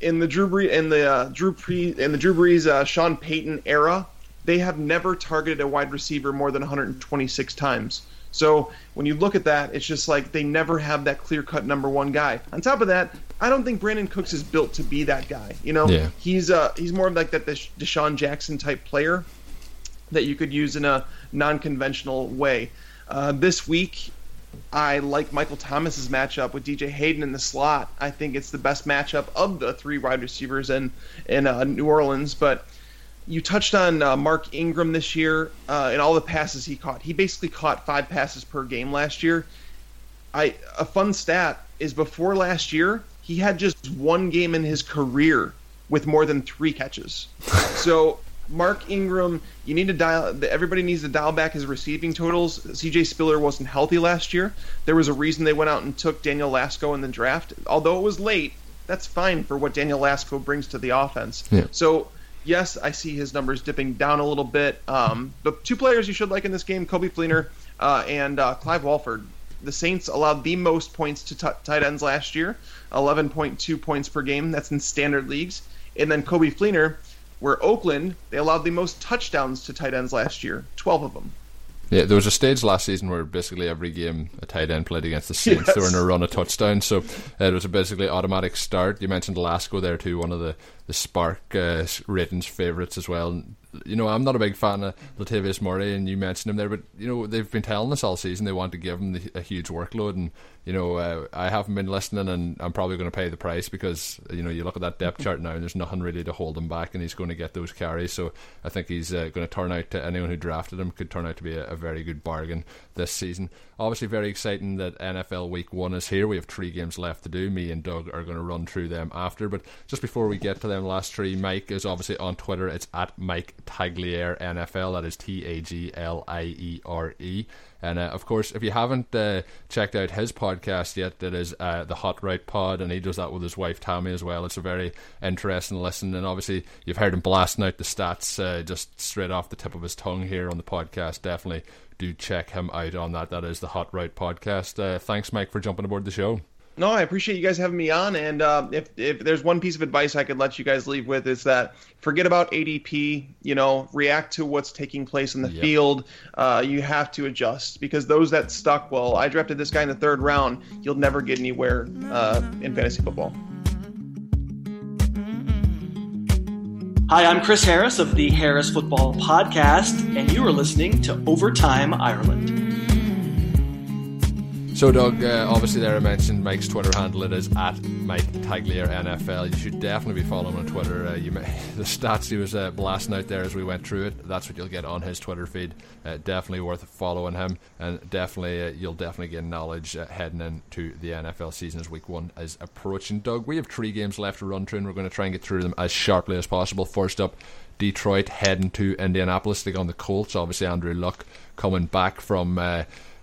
In the Drew Brees, in the uh, Drew in the Drew Brees, uh, Sean Payton era, they have never targeted a wide receiver more than 126 times. So when you look at that, it's just like they never have that clear cut number one guy. On top of that, I don't think Brandin Cooks is built to be that guy. You know, yeah. he's uh he's more of like that DeSean Jackson type player that you could use in a non-conventional way. Uh, this week, I like Michael Thomas's matchup with DJ Hayden in the slot. I think it's the best matchup of the three wide receivers in in uh, New Orleans. But you touched on uh, Mark Ingram this year uh, and all the passes he caught. He basically caught five passes per game last year. I a fun stat is before last year he had just one game in his career with more than three catches. so Mark Ingram, you need to dial. Everybody needs to dial back his receiving totals. C.J. Spiller wasn't healthy last year. There was a reason they went out and took Daniel Lasco in the draft. Although it was late, that's fine for what Daniel Lasco brings to the offense. Yeah. So yes, I see his numbers dipping down a little bit. Um, the two players you should like in this game: Coby Fleener uh, and uh, Clive Walford the Saints allowed the most points to t- tight ends last year, 11.2 points per game. That's in standard leagues. And then Coby Fleener, where Oakland, they allowed the most touchdowns to tight ends last year, 12 of them. Yeah, there was a stage last season where basically every game a tight end played against the Saints, yes. they were in a run of touchdowns. So uh, it was a basically automatic start. You mentioned Lasco there too, one of the the SPARQ uh, ratings favourites as well you know, I'm not a big fan of Latavius Murray, and you mentioned him there, but you know, they've been telling us all season they want to give him the, a huge workload, and you know, uh, I haven't been listening, and I'm probably going to pay the price because you know, you look at that depth chart now, and there's nothing really to hold him back, and he's going to get those carries. So I think he's uh, going to turn out to anyone who drafted him could turn out to be a, a very good bargain this season. Obviously, very exciting that NFL Week One is here. We have three games left to do. Me and Doug are going to run through them after, but just before we get to them last three. Mike is obviously on Twitter. It's at Mike Tagliere NFL. That is T A G L I E R E. And uh, of course, if you haven't uh, checked out his podcast yet, that is uh, the Hot Right Pod, and he does that with his wife Tammy as well. It's a very interesting listen, and obviously you've heard him blasting out the stats uh, just straight off the tip of his tongue here on the podcast. Definitely do check him out on that. That is the Hot Right Podcast. Uh, thanks, Mike, for jumping aboard the show. No, I appreciate you guys having me on. And uh, if if there's one piece of advice I could let you guys leave with, is that forget about ADP. You know, react to what's taking place in the yep. field. Uh, you have to adjust because those that stuck. Well, I drafted this guy in the third round. You'll never get anywhere uh, in fantasy football. Hi, I'm Chris Harris of the Harris Football Podcast, and you are listening to Overtime Ireland. So, Doug, uh, obviously, there I mentioned Mike's Twitter handle. It is at Mike Tagliere NFL. You should definitely be following on Twitter. Uh, you may, the stats he was uh, blasting out there as we went through it. That's what you'll get on his Twitter feed. Uh, definitely worth following him, and definitely uh, you'll definitely get knowledge uh, heading into the NFL season as Week One is approaching. Doug, we have three games left to run through, and we're going to try and get through them as sharply as possible. First up. Detroit heading to Indianapolis to go on the Colts. Obviously, Andrew Luck coming back from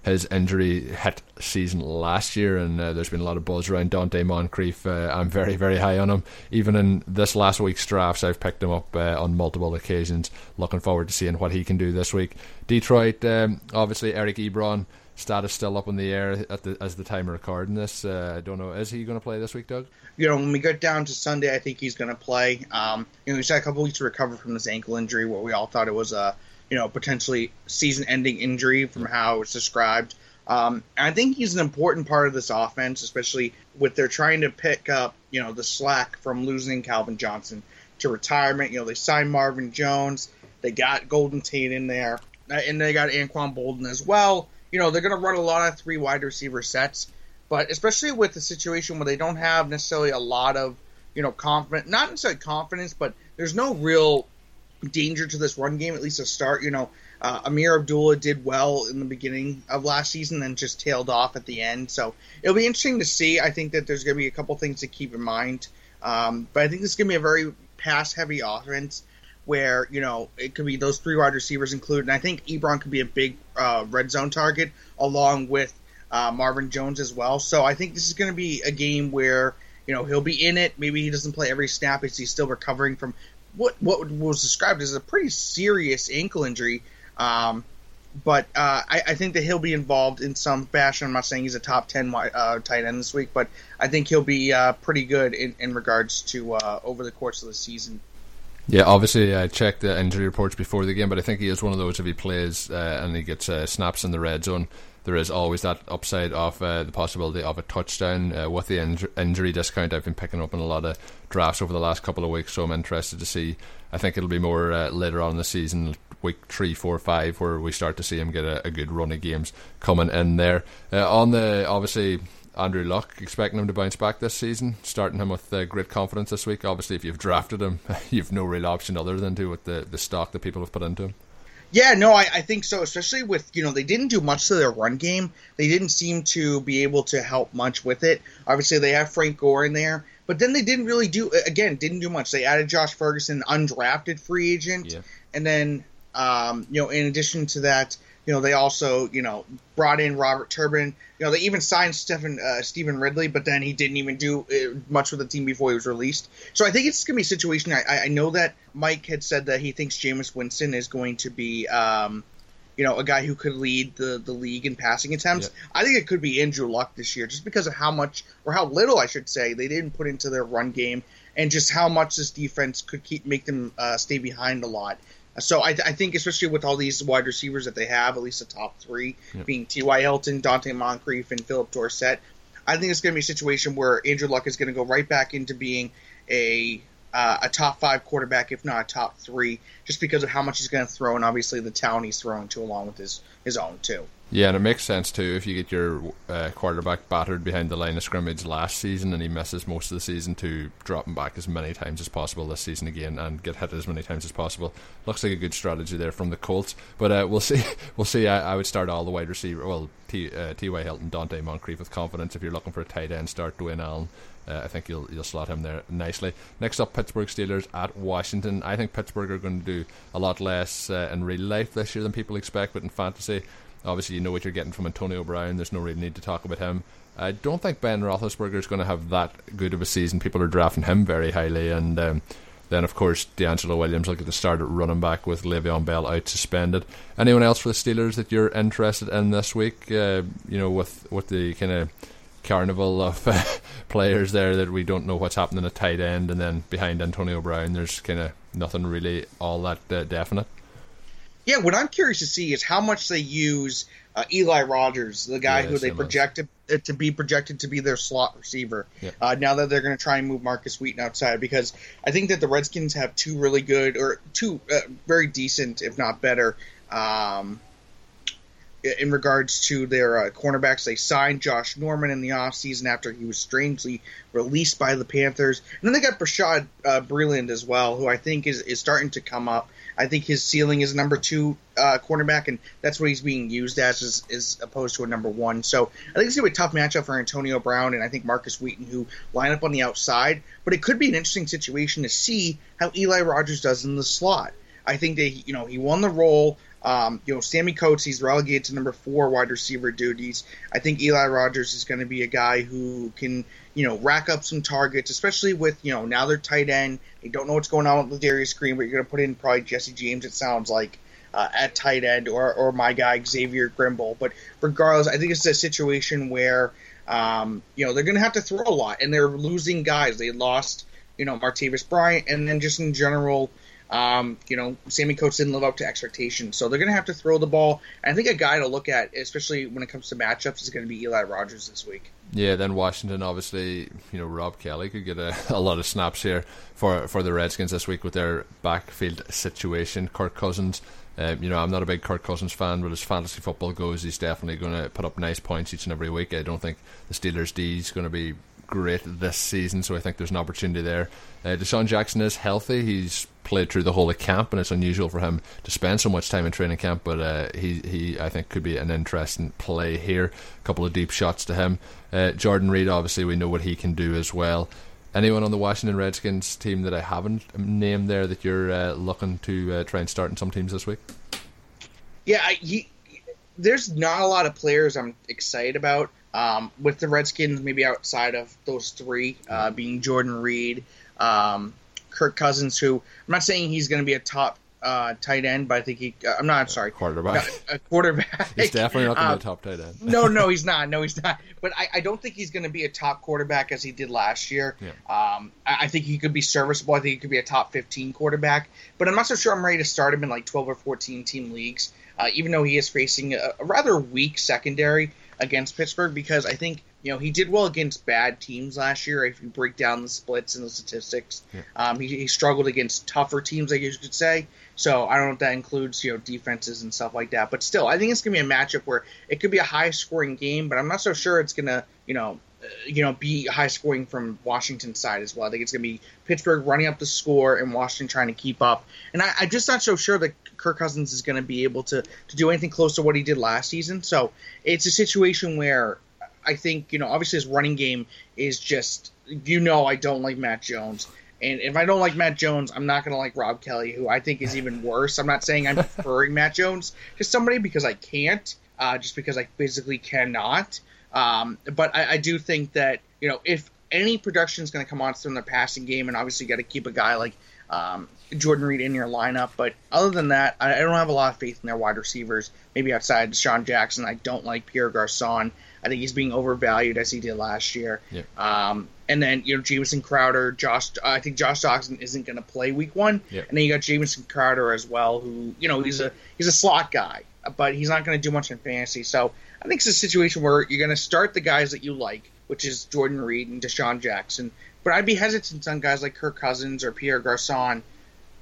his injury hit season last year, and uh, there's been a lot of buzz around Donte Moncrief. Uh, I'm very, very high on him. Even in this last week's drafts, I've picked him up uh, on multiple occasions. Looking forward to seeing what he can do this week. Detroit, um, obviously, Eric Ebron status still up in the air the, as the time of recording this. Uh, I don't know. Is he going to play this week, Doug? You know, when we get down to Sunday, I think he's going to play. Um, you know, he's had a couple weeks to recover from this ankle injury, what we all thought it was a you know, potentially season-ending injury from how it's described. Um, I think he's an important part of this offense, especially with they're trying to pick up, you know, the slack from losing Calvin Johnson to retirement. You know, they signed Marvin Jones, they got Golden Tate in there, and they got Anquan Boldin as well. You know, they're going to run a lot of three wide receiver sets, but especially with the situation where they don't have necessarily a lot of, you know, confidence, not necessarily confidence, but there's no real danger to this run game, at least a start. You know, uh, Ameer Abdullah did well in the beginning of last season, then just tailed off at the end. So it'll be interesting to see. I think that there's going to be a couple things to keep in mind. Um, but I think this is going to be a very pass heavy offense where, you know, it could be those three wide receivers included. And I think Ebron could be a big uh, red zone target along with uh, Marvin Jones as well. So I think this is going to be a game where you know he'll be in it. Maybe he doesn't play every snap as he's still recovering from what what was described as a pretty serious ankle injury. Um, but uh, I, I, think that he'll be involved in some fashion. I'm not saying he's a top ten uh, tight end this week, but I think he'll be uh, pretty good in, in regards to uh, over the course of the season. Yeah, obviously I checked the injury reports before the game, but I think he is one of those if he plays uh, and he gets uh, snaps in the red zone there is always that upside of uh, the possibility of a touchdown uh, with the inj- injury discount. I've been picking up in a lot of drafts over the last couple of weeks, so I'm interested to see. I think it'll be more uh, later on in the season, week three, four, five, where we start to see him get a, a good run of games coming in there. Uh, on the obviously. Andrew Luck, expecting him to bounce back this season, starting him with uh, great confidence this week. Obviously, if you've drafted him, you've no real option other than to with the, the stock that people have put into him. Yeah, no, I, I think so. Especially with you know they didn't do much to their run game. They didn't seem to be able to help much with it. Obviously, they have Frank Gore in there, but then they didn't really do again didn't do much. They added Josh Ferguson, undrafted free agent, yeah. and then um, you know in addition to that, you know, they also, you know, brought in Robert Turbin. You know, they even signed Stephen uh, Stevan Ridley, but then he didn't even do uh, much with the team before he was released. So I think it's going to be a situation. I, I know that Mike had said that he thinks Jameis Winston is going to be, um, you know, a guy who could lead the, the league in passing attempts. I think it could be Andrew Luck this year, just because of how much, or how little, I should say, they didn't put into their run game, and just how much this defense could keep make them uh, stay behind a lot. So I, I, think, especially with all these wide receivers that they have, at least the top three yep. being T.Y. Hilton, Donte Moncrief, and Phillip Dorsett, I think it's going to be a situation where Andrew Luck is going to go right back into being a uh, a top five quarterback, if not a top three, just because of how much he's going to throw and obviously the talent he's throwing to along with his his own too. Yeah, and it makes sense too if you get your uh, quarterback battered behind the line of scrimmage last season and he misses most of the season to drop him back as many times as possible this season again and get hit as many times as possible. Looks like a good strategy there from the Colts, but uh, we'll see. We'll see. I, I, would start all the wide receiver. Well, T. Uh, T. Y. Hilton, Donte Moncrief with confidence. If you're looking for a tight end, start Dwayne Allen. Uh, I think you'll you'll slot him there nicely. Next up, Pittsburgh Steelers at Washington. I think Pittsburgh are going to do a lot less uh, in real life this year than people expect, but in fantasy Obviously, you know what you're getting from Antonio Brown. There's no real need to talk about him. I don't think Ben Roethlisberger is going to have that good of a season. People are drafting him very highly, and um, then of course DeAngelo Williams will get to start at running back with Le'Veon Bell out suspended. Anyone else for the Steelers that you're interested in this week? Uh, you know, with with the kind of carnival of uh, players there that we don't know what's happening at tight end, and then behind Antonio Brown, there's kind of nothing really all that uh, definite. Yeah, what I'm curious to see is how much they use uh, Eli Rogers, the guy yeah, who they projected uh, to be projected to be their slot receiver. Yeah. Uh, now that they're going to try and move Markus Wheaton outside, because I think that the Redskins have two really good or two uh, very decent, if not better, um, in regards to their uh, cornerbacks. They signed Josh Norman in the offseason after he was strangely released by the Panthers. And then they got Bashaud uh, Breeland as well, who I think is, is starting to come up. I think his ceiling is number two uh, cornerback, and that's what he's being used as, as, as opposed to a number one. So I think it's going to be a tough matchup for Antonio Brown and I think Markus Wheaton, who line up on the outside. But it could be an interesting situation to see how Eli Rogers does in the slot. I think that you know he won the role. Um, you know, Sammy Coates, he's relegated to number four wide receiver duties. I think Eli Rogers is going to be a guy who can, you know, rack up some targets, especially with, you know, now they're tight end. They don't know what's going on with Darius Green, but you're going to put in probably Jesse James, it sounds like, uh, at tight end, or, or my guy, Xavier Grimble. But regardless, I think it's a situation where, um, you know, they're going to have to throw a lot, and they're losing guys. They lost, you know, Martavis Bryant, and then just in general, um, you know, Sammie Coates didn't live up to expectations, so they're going to have to throw the ball. And I think a guy to look at, especially when it comes to matchups, is going to be Eli Rogers this week. Yeah, then Washington, obviously, you know, Rob Kelley could get a, a lot of snaps here for for the Redskins this week with their backfield situation. Kirk Cousins, um, you know, I'm not a big Kirk Cousins fan, but as fantasy football goes, he's definitely going to put up nice points each and every week. I don't think the Steelers' D is going to be great this season, so I think there's an opportunity there. Uh, DeSean Jackson is healthy. He's played through the whole of camp, and it's unusual for him to spend so much time in training camp. But uh, he, he, I think, could be an interesting play here. A couple of deep shots to him. Uh, Jordan Reed, obviously, we know what he can do as well. Anyone on the Washington Redskins team that I haven't named there that you're uh, looking to uh, try and start in some teams this week? Yeah, I, he, there's not a lot of players I'm excited about. Um, with the Redskins, maybe outside of those three, uh, being Jordan Reed, um, Kirk Cousins, who I'm not saying he's going to be a top uh, tight end, but I think he. Uh, I'm not. I'm sorry, quarterback. a quarterback. he's definitely not going to be a um, top tight end. no, no, he's not. No, he's not. But I, I don't think he's going to be a top quarterback as he did last year. Yeah. Um, I, I, think he could be serviceable. I think he could be a top 15 quarterback. But I'm not so sure I'm ready to start him in like 12 or 14 team leagues. Uh, even though he is facing a, a rather weak secondary against Pittsburgh because I think you know he did well against bad teams last year. If you break down the splits and the statistics, yeah. um, he, he, struggled against tougher teams, I guess you could say. So I don't know if that includes you know defenses and stuff like that. But still, I think it's gonna be a matchup where it could be a high scoring game, but I'm not so sure it's gonna you know uh, you know be high scoring from Washington's side as well. I think it's gonna be Pittsburgh running up the score and Washington trying to keep up. And I, I'm just not so sure that Kirk Cousins is going to be able to to do anything close to what he did last season. So it's a situation where I think you know obviously his running game is just you know I don't like Matt Jones. And if I don't like Matt Jones, I'm not going to like Rob Kelley, who I think is even worse. I'm not saying I'm preferring Matt Jones to somebody because I can't, uh, just because I physically cannot. Um, but I, I, do think that you know if any production is going to come on from the passing game, and obviously you got to keep a guy like um, Jordan Reed in your lineup. But other than that, I, I, don't have a lot of faith in their wide receivers. Maybe outside DeSean Jackson, I don't like Pierre Garcon. I think he's being overvalued as he did last year. Yeah. Um, and then you know Jamison Crowder, Josh. I think Josh Doctson isn't going to play Week One. Yeah. And then you got Jamison Crowder as well, who you know he's a he's a slot guy, but he's not going to do much in fantasy. So I think it's a situation where you're going to start the guys that you like, which is Jordan Reed and DeSean Jackson. But I'd be hesitant on guys like Kirk Cousins or Pierre Garcon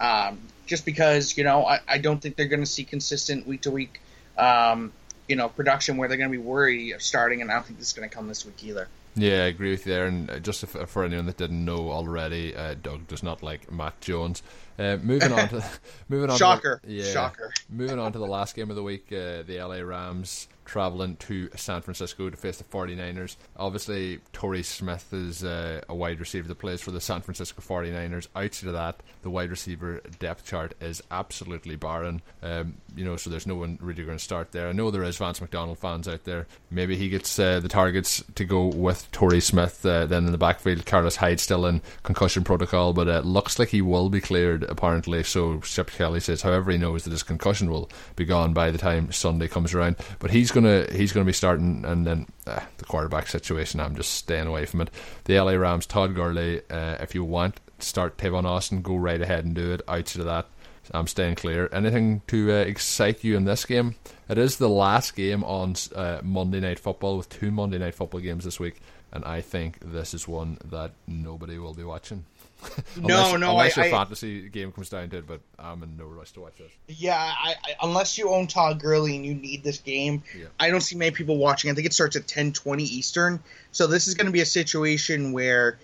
um, just because you know I, I, don't think they're going to see consistent week to week, um, you know production where they're going to be worried of starting, and I don't think this is going to come this week either. Yeah, I agree with you there. And uh, just for anyone that didn't know already, uh, Doug does not like Matt Jones. Uh, moving on to moving on. Shocker! To the, yeah, Shocker! moving on to the last game of the week, uh, the LA Rams traveling to San Francisco to face the 49ers. Obviously, Torrey Smith is uh, a wide receiver that plays for the San Francisco 49ers. Outside of that, the wide receiver depth chart is absolutely barren. Um, you know, so there's no one really going to start there. I know there is Vance McDonald fans out there. Maybe he gets uh, the targets to go with Torrey Smith. Uh, then in the backfield, Carlos Hyde still in concussion protocol, but it looks like he will be cleared apparently. So Chip Kelly says, however, he knows that his concussion will be gone by the time Sunday comes around. But he's going gonna he's gonna be starting, and then uh, the quarterback situation. I'm just staying away from it. The LA Rams, Todd Gurley. Uh, if you want to start Tavon Austin, go right ahead and do it. Outside of that, I'm staying clear. Anything to uh, excite you in this game? It is the last game on uh, Monday Night Football with two Monday Night Football games this week, and I think this is one that nobody will be watching. unless, no, no, unless I, your I, fantasy game comes down to it, but I'm in no rush to watch this. Yeah, I, I, unless you own Todd Gurley and you need this game, Yeah. I don't see many people watching. I think it starts at ten twenty Eastern, so this is going to be a situation where,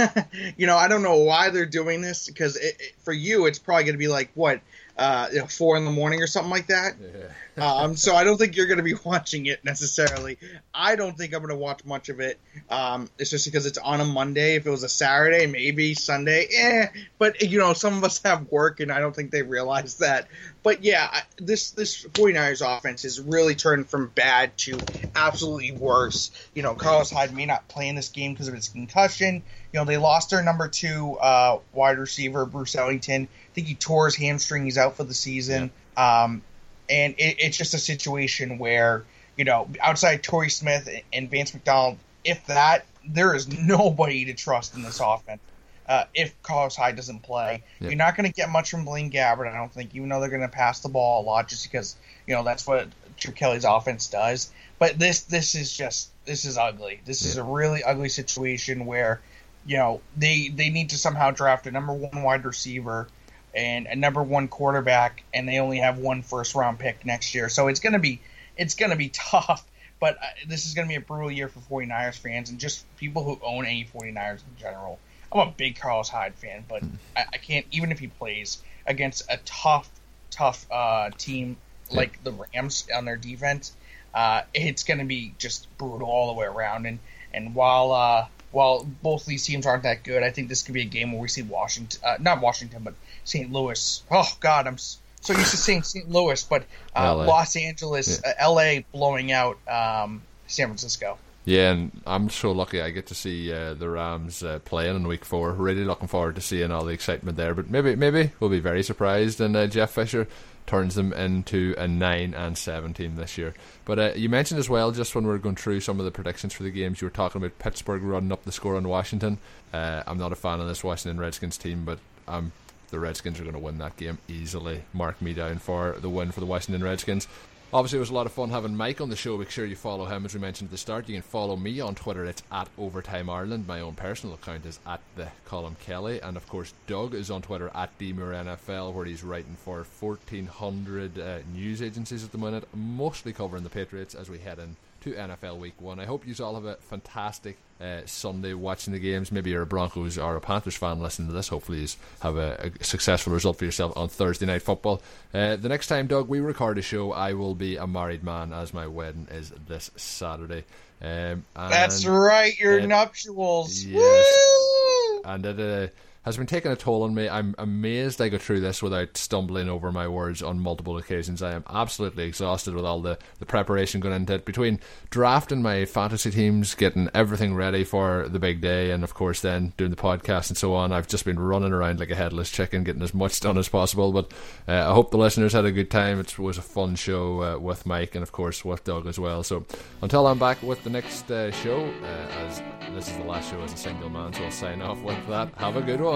you know, I don't know why they're doing this because it, it, for you, it's probably going to be like what, uh, you know, four in the morning or something like that. Yeah. Um, so I don't think you're going to be watching it necessarily. I don't think I'm going to watch much of it, um, it's just because it's on a Monday. If it was a Saturday, maybe Sunday, eh. But you know, some of us have work, and I don't think they realize that. But yeah, I- this this 49ers offense has really turned from bad to absolutely worse. You know, Carlos Hyde may not play in this game because of his concussion. You know, they lost their number two uh, wide receiver, Bruce Ellington. I think he tore his hamstring. He's out for the season. Um, and it, it's just a situation where you know outside Torrey Smith and Vance McDonald, if that, there is nobody to trust in this offense. Uh, if Carlos Hyde doesn't play, Yeah. you're not going to get much from Blaine Gabbert. I don't think, even though they're going to pass the ball a lot, just because you know that's what Chip Kelly's offense does. But this this is just this is ugly. This is a really ugly situation where you know they they need to somehow draft a number one wide receiver and a number one quarterback, and they only have one first round pick next year. So it's gonna be it's gonna be tough. But uh, this is gonna be a brutal year for 49ers fans and just people who own any 49ers in general. I'm a big Carlos Hyde fan, but I, I can't even if he plays against a tough, tough uh, team like the Rams on their defense. Uh, it's going to be just brutal all the way around. And and while uh, while both of these teams aren't that good, I think this could be a game where we see Washington, uh, not Washington, but St. Louis. Oh God, I'm so used to seeing St. Louis, but uh. Los Angeles, uh, L.A. blowing out um, San Francisco. Yeah, and I'm so lucky I get to see uh, the Rams uh, playing in Week Four. Really looking forward to seeing all the excitement there. But maybe, maybe we'll be very surprised, and uh, Jeff Fisher turns them into a nine and seven team this year. But uh, you mentioned as well, just when we were going through some of the predictions for the games, you were talking about Pittsburgh running up the score on Washington. Uh, I'm not a fan of this Washington Redskins team, but um, the Redskins are going to win that game easily. Mark me down for the win for the Washington Redskins. Obviously, it was a lot of fun having Mike on the show. Make sure you follow him, as we mentioned at the start. You can follow me on Twitter. It's at Overtime Ireland. My own personal account is at the Column Kelly, and of course, Doug is on Twitter at Demure NFL, where he's writing for 1,400 uh, news agencies at the minute, mostly covering the Patriots as we head in to NFL Week One. I hope you all have a fantastic uh, Sunday watching the games. Maybe you're a Broncos or a Panthers fan listening to this. Hopefully, you have a, a successful result for yourself on Thursday night football. Uh, the next time, Doug, we record a show, I will be a married man as my wedding is this Saturday. Um, That's right, your uh, nuptials. yes. Woo! and it uh, has been taking a toll on me. I'm amazed I got through this without stumbling over my words on multiple occasions. I am absolutely exhausted with all the, the preparation going into it. Between drafting my fantasy teams, getting everything ready for the big day, and of course then doing the podcast and so on, I've just been running around like a headless chicken, getting as much done as possible. But uh, I hope the listeners had a good time. It was a fun show uh, with Mike and of course with Doug as well. So until I'm back with the next uh, show, uh, as this is the last show as a single man, so I'll sign off with that. Have a good one.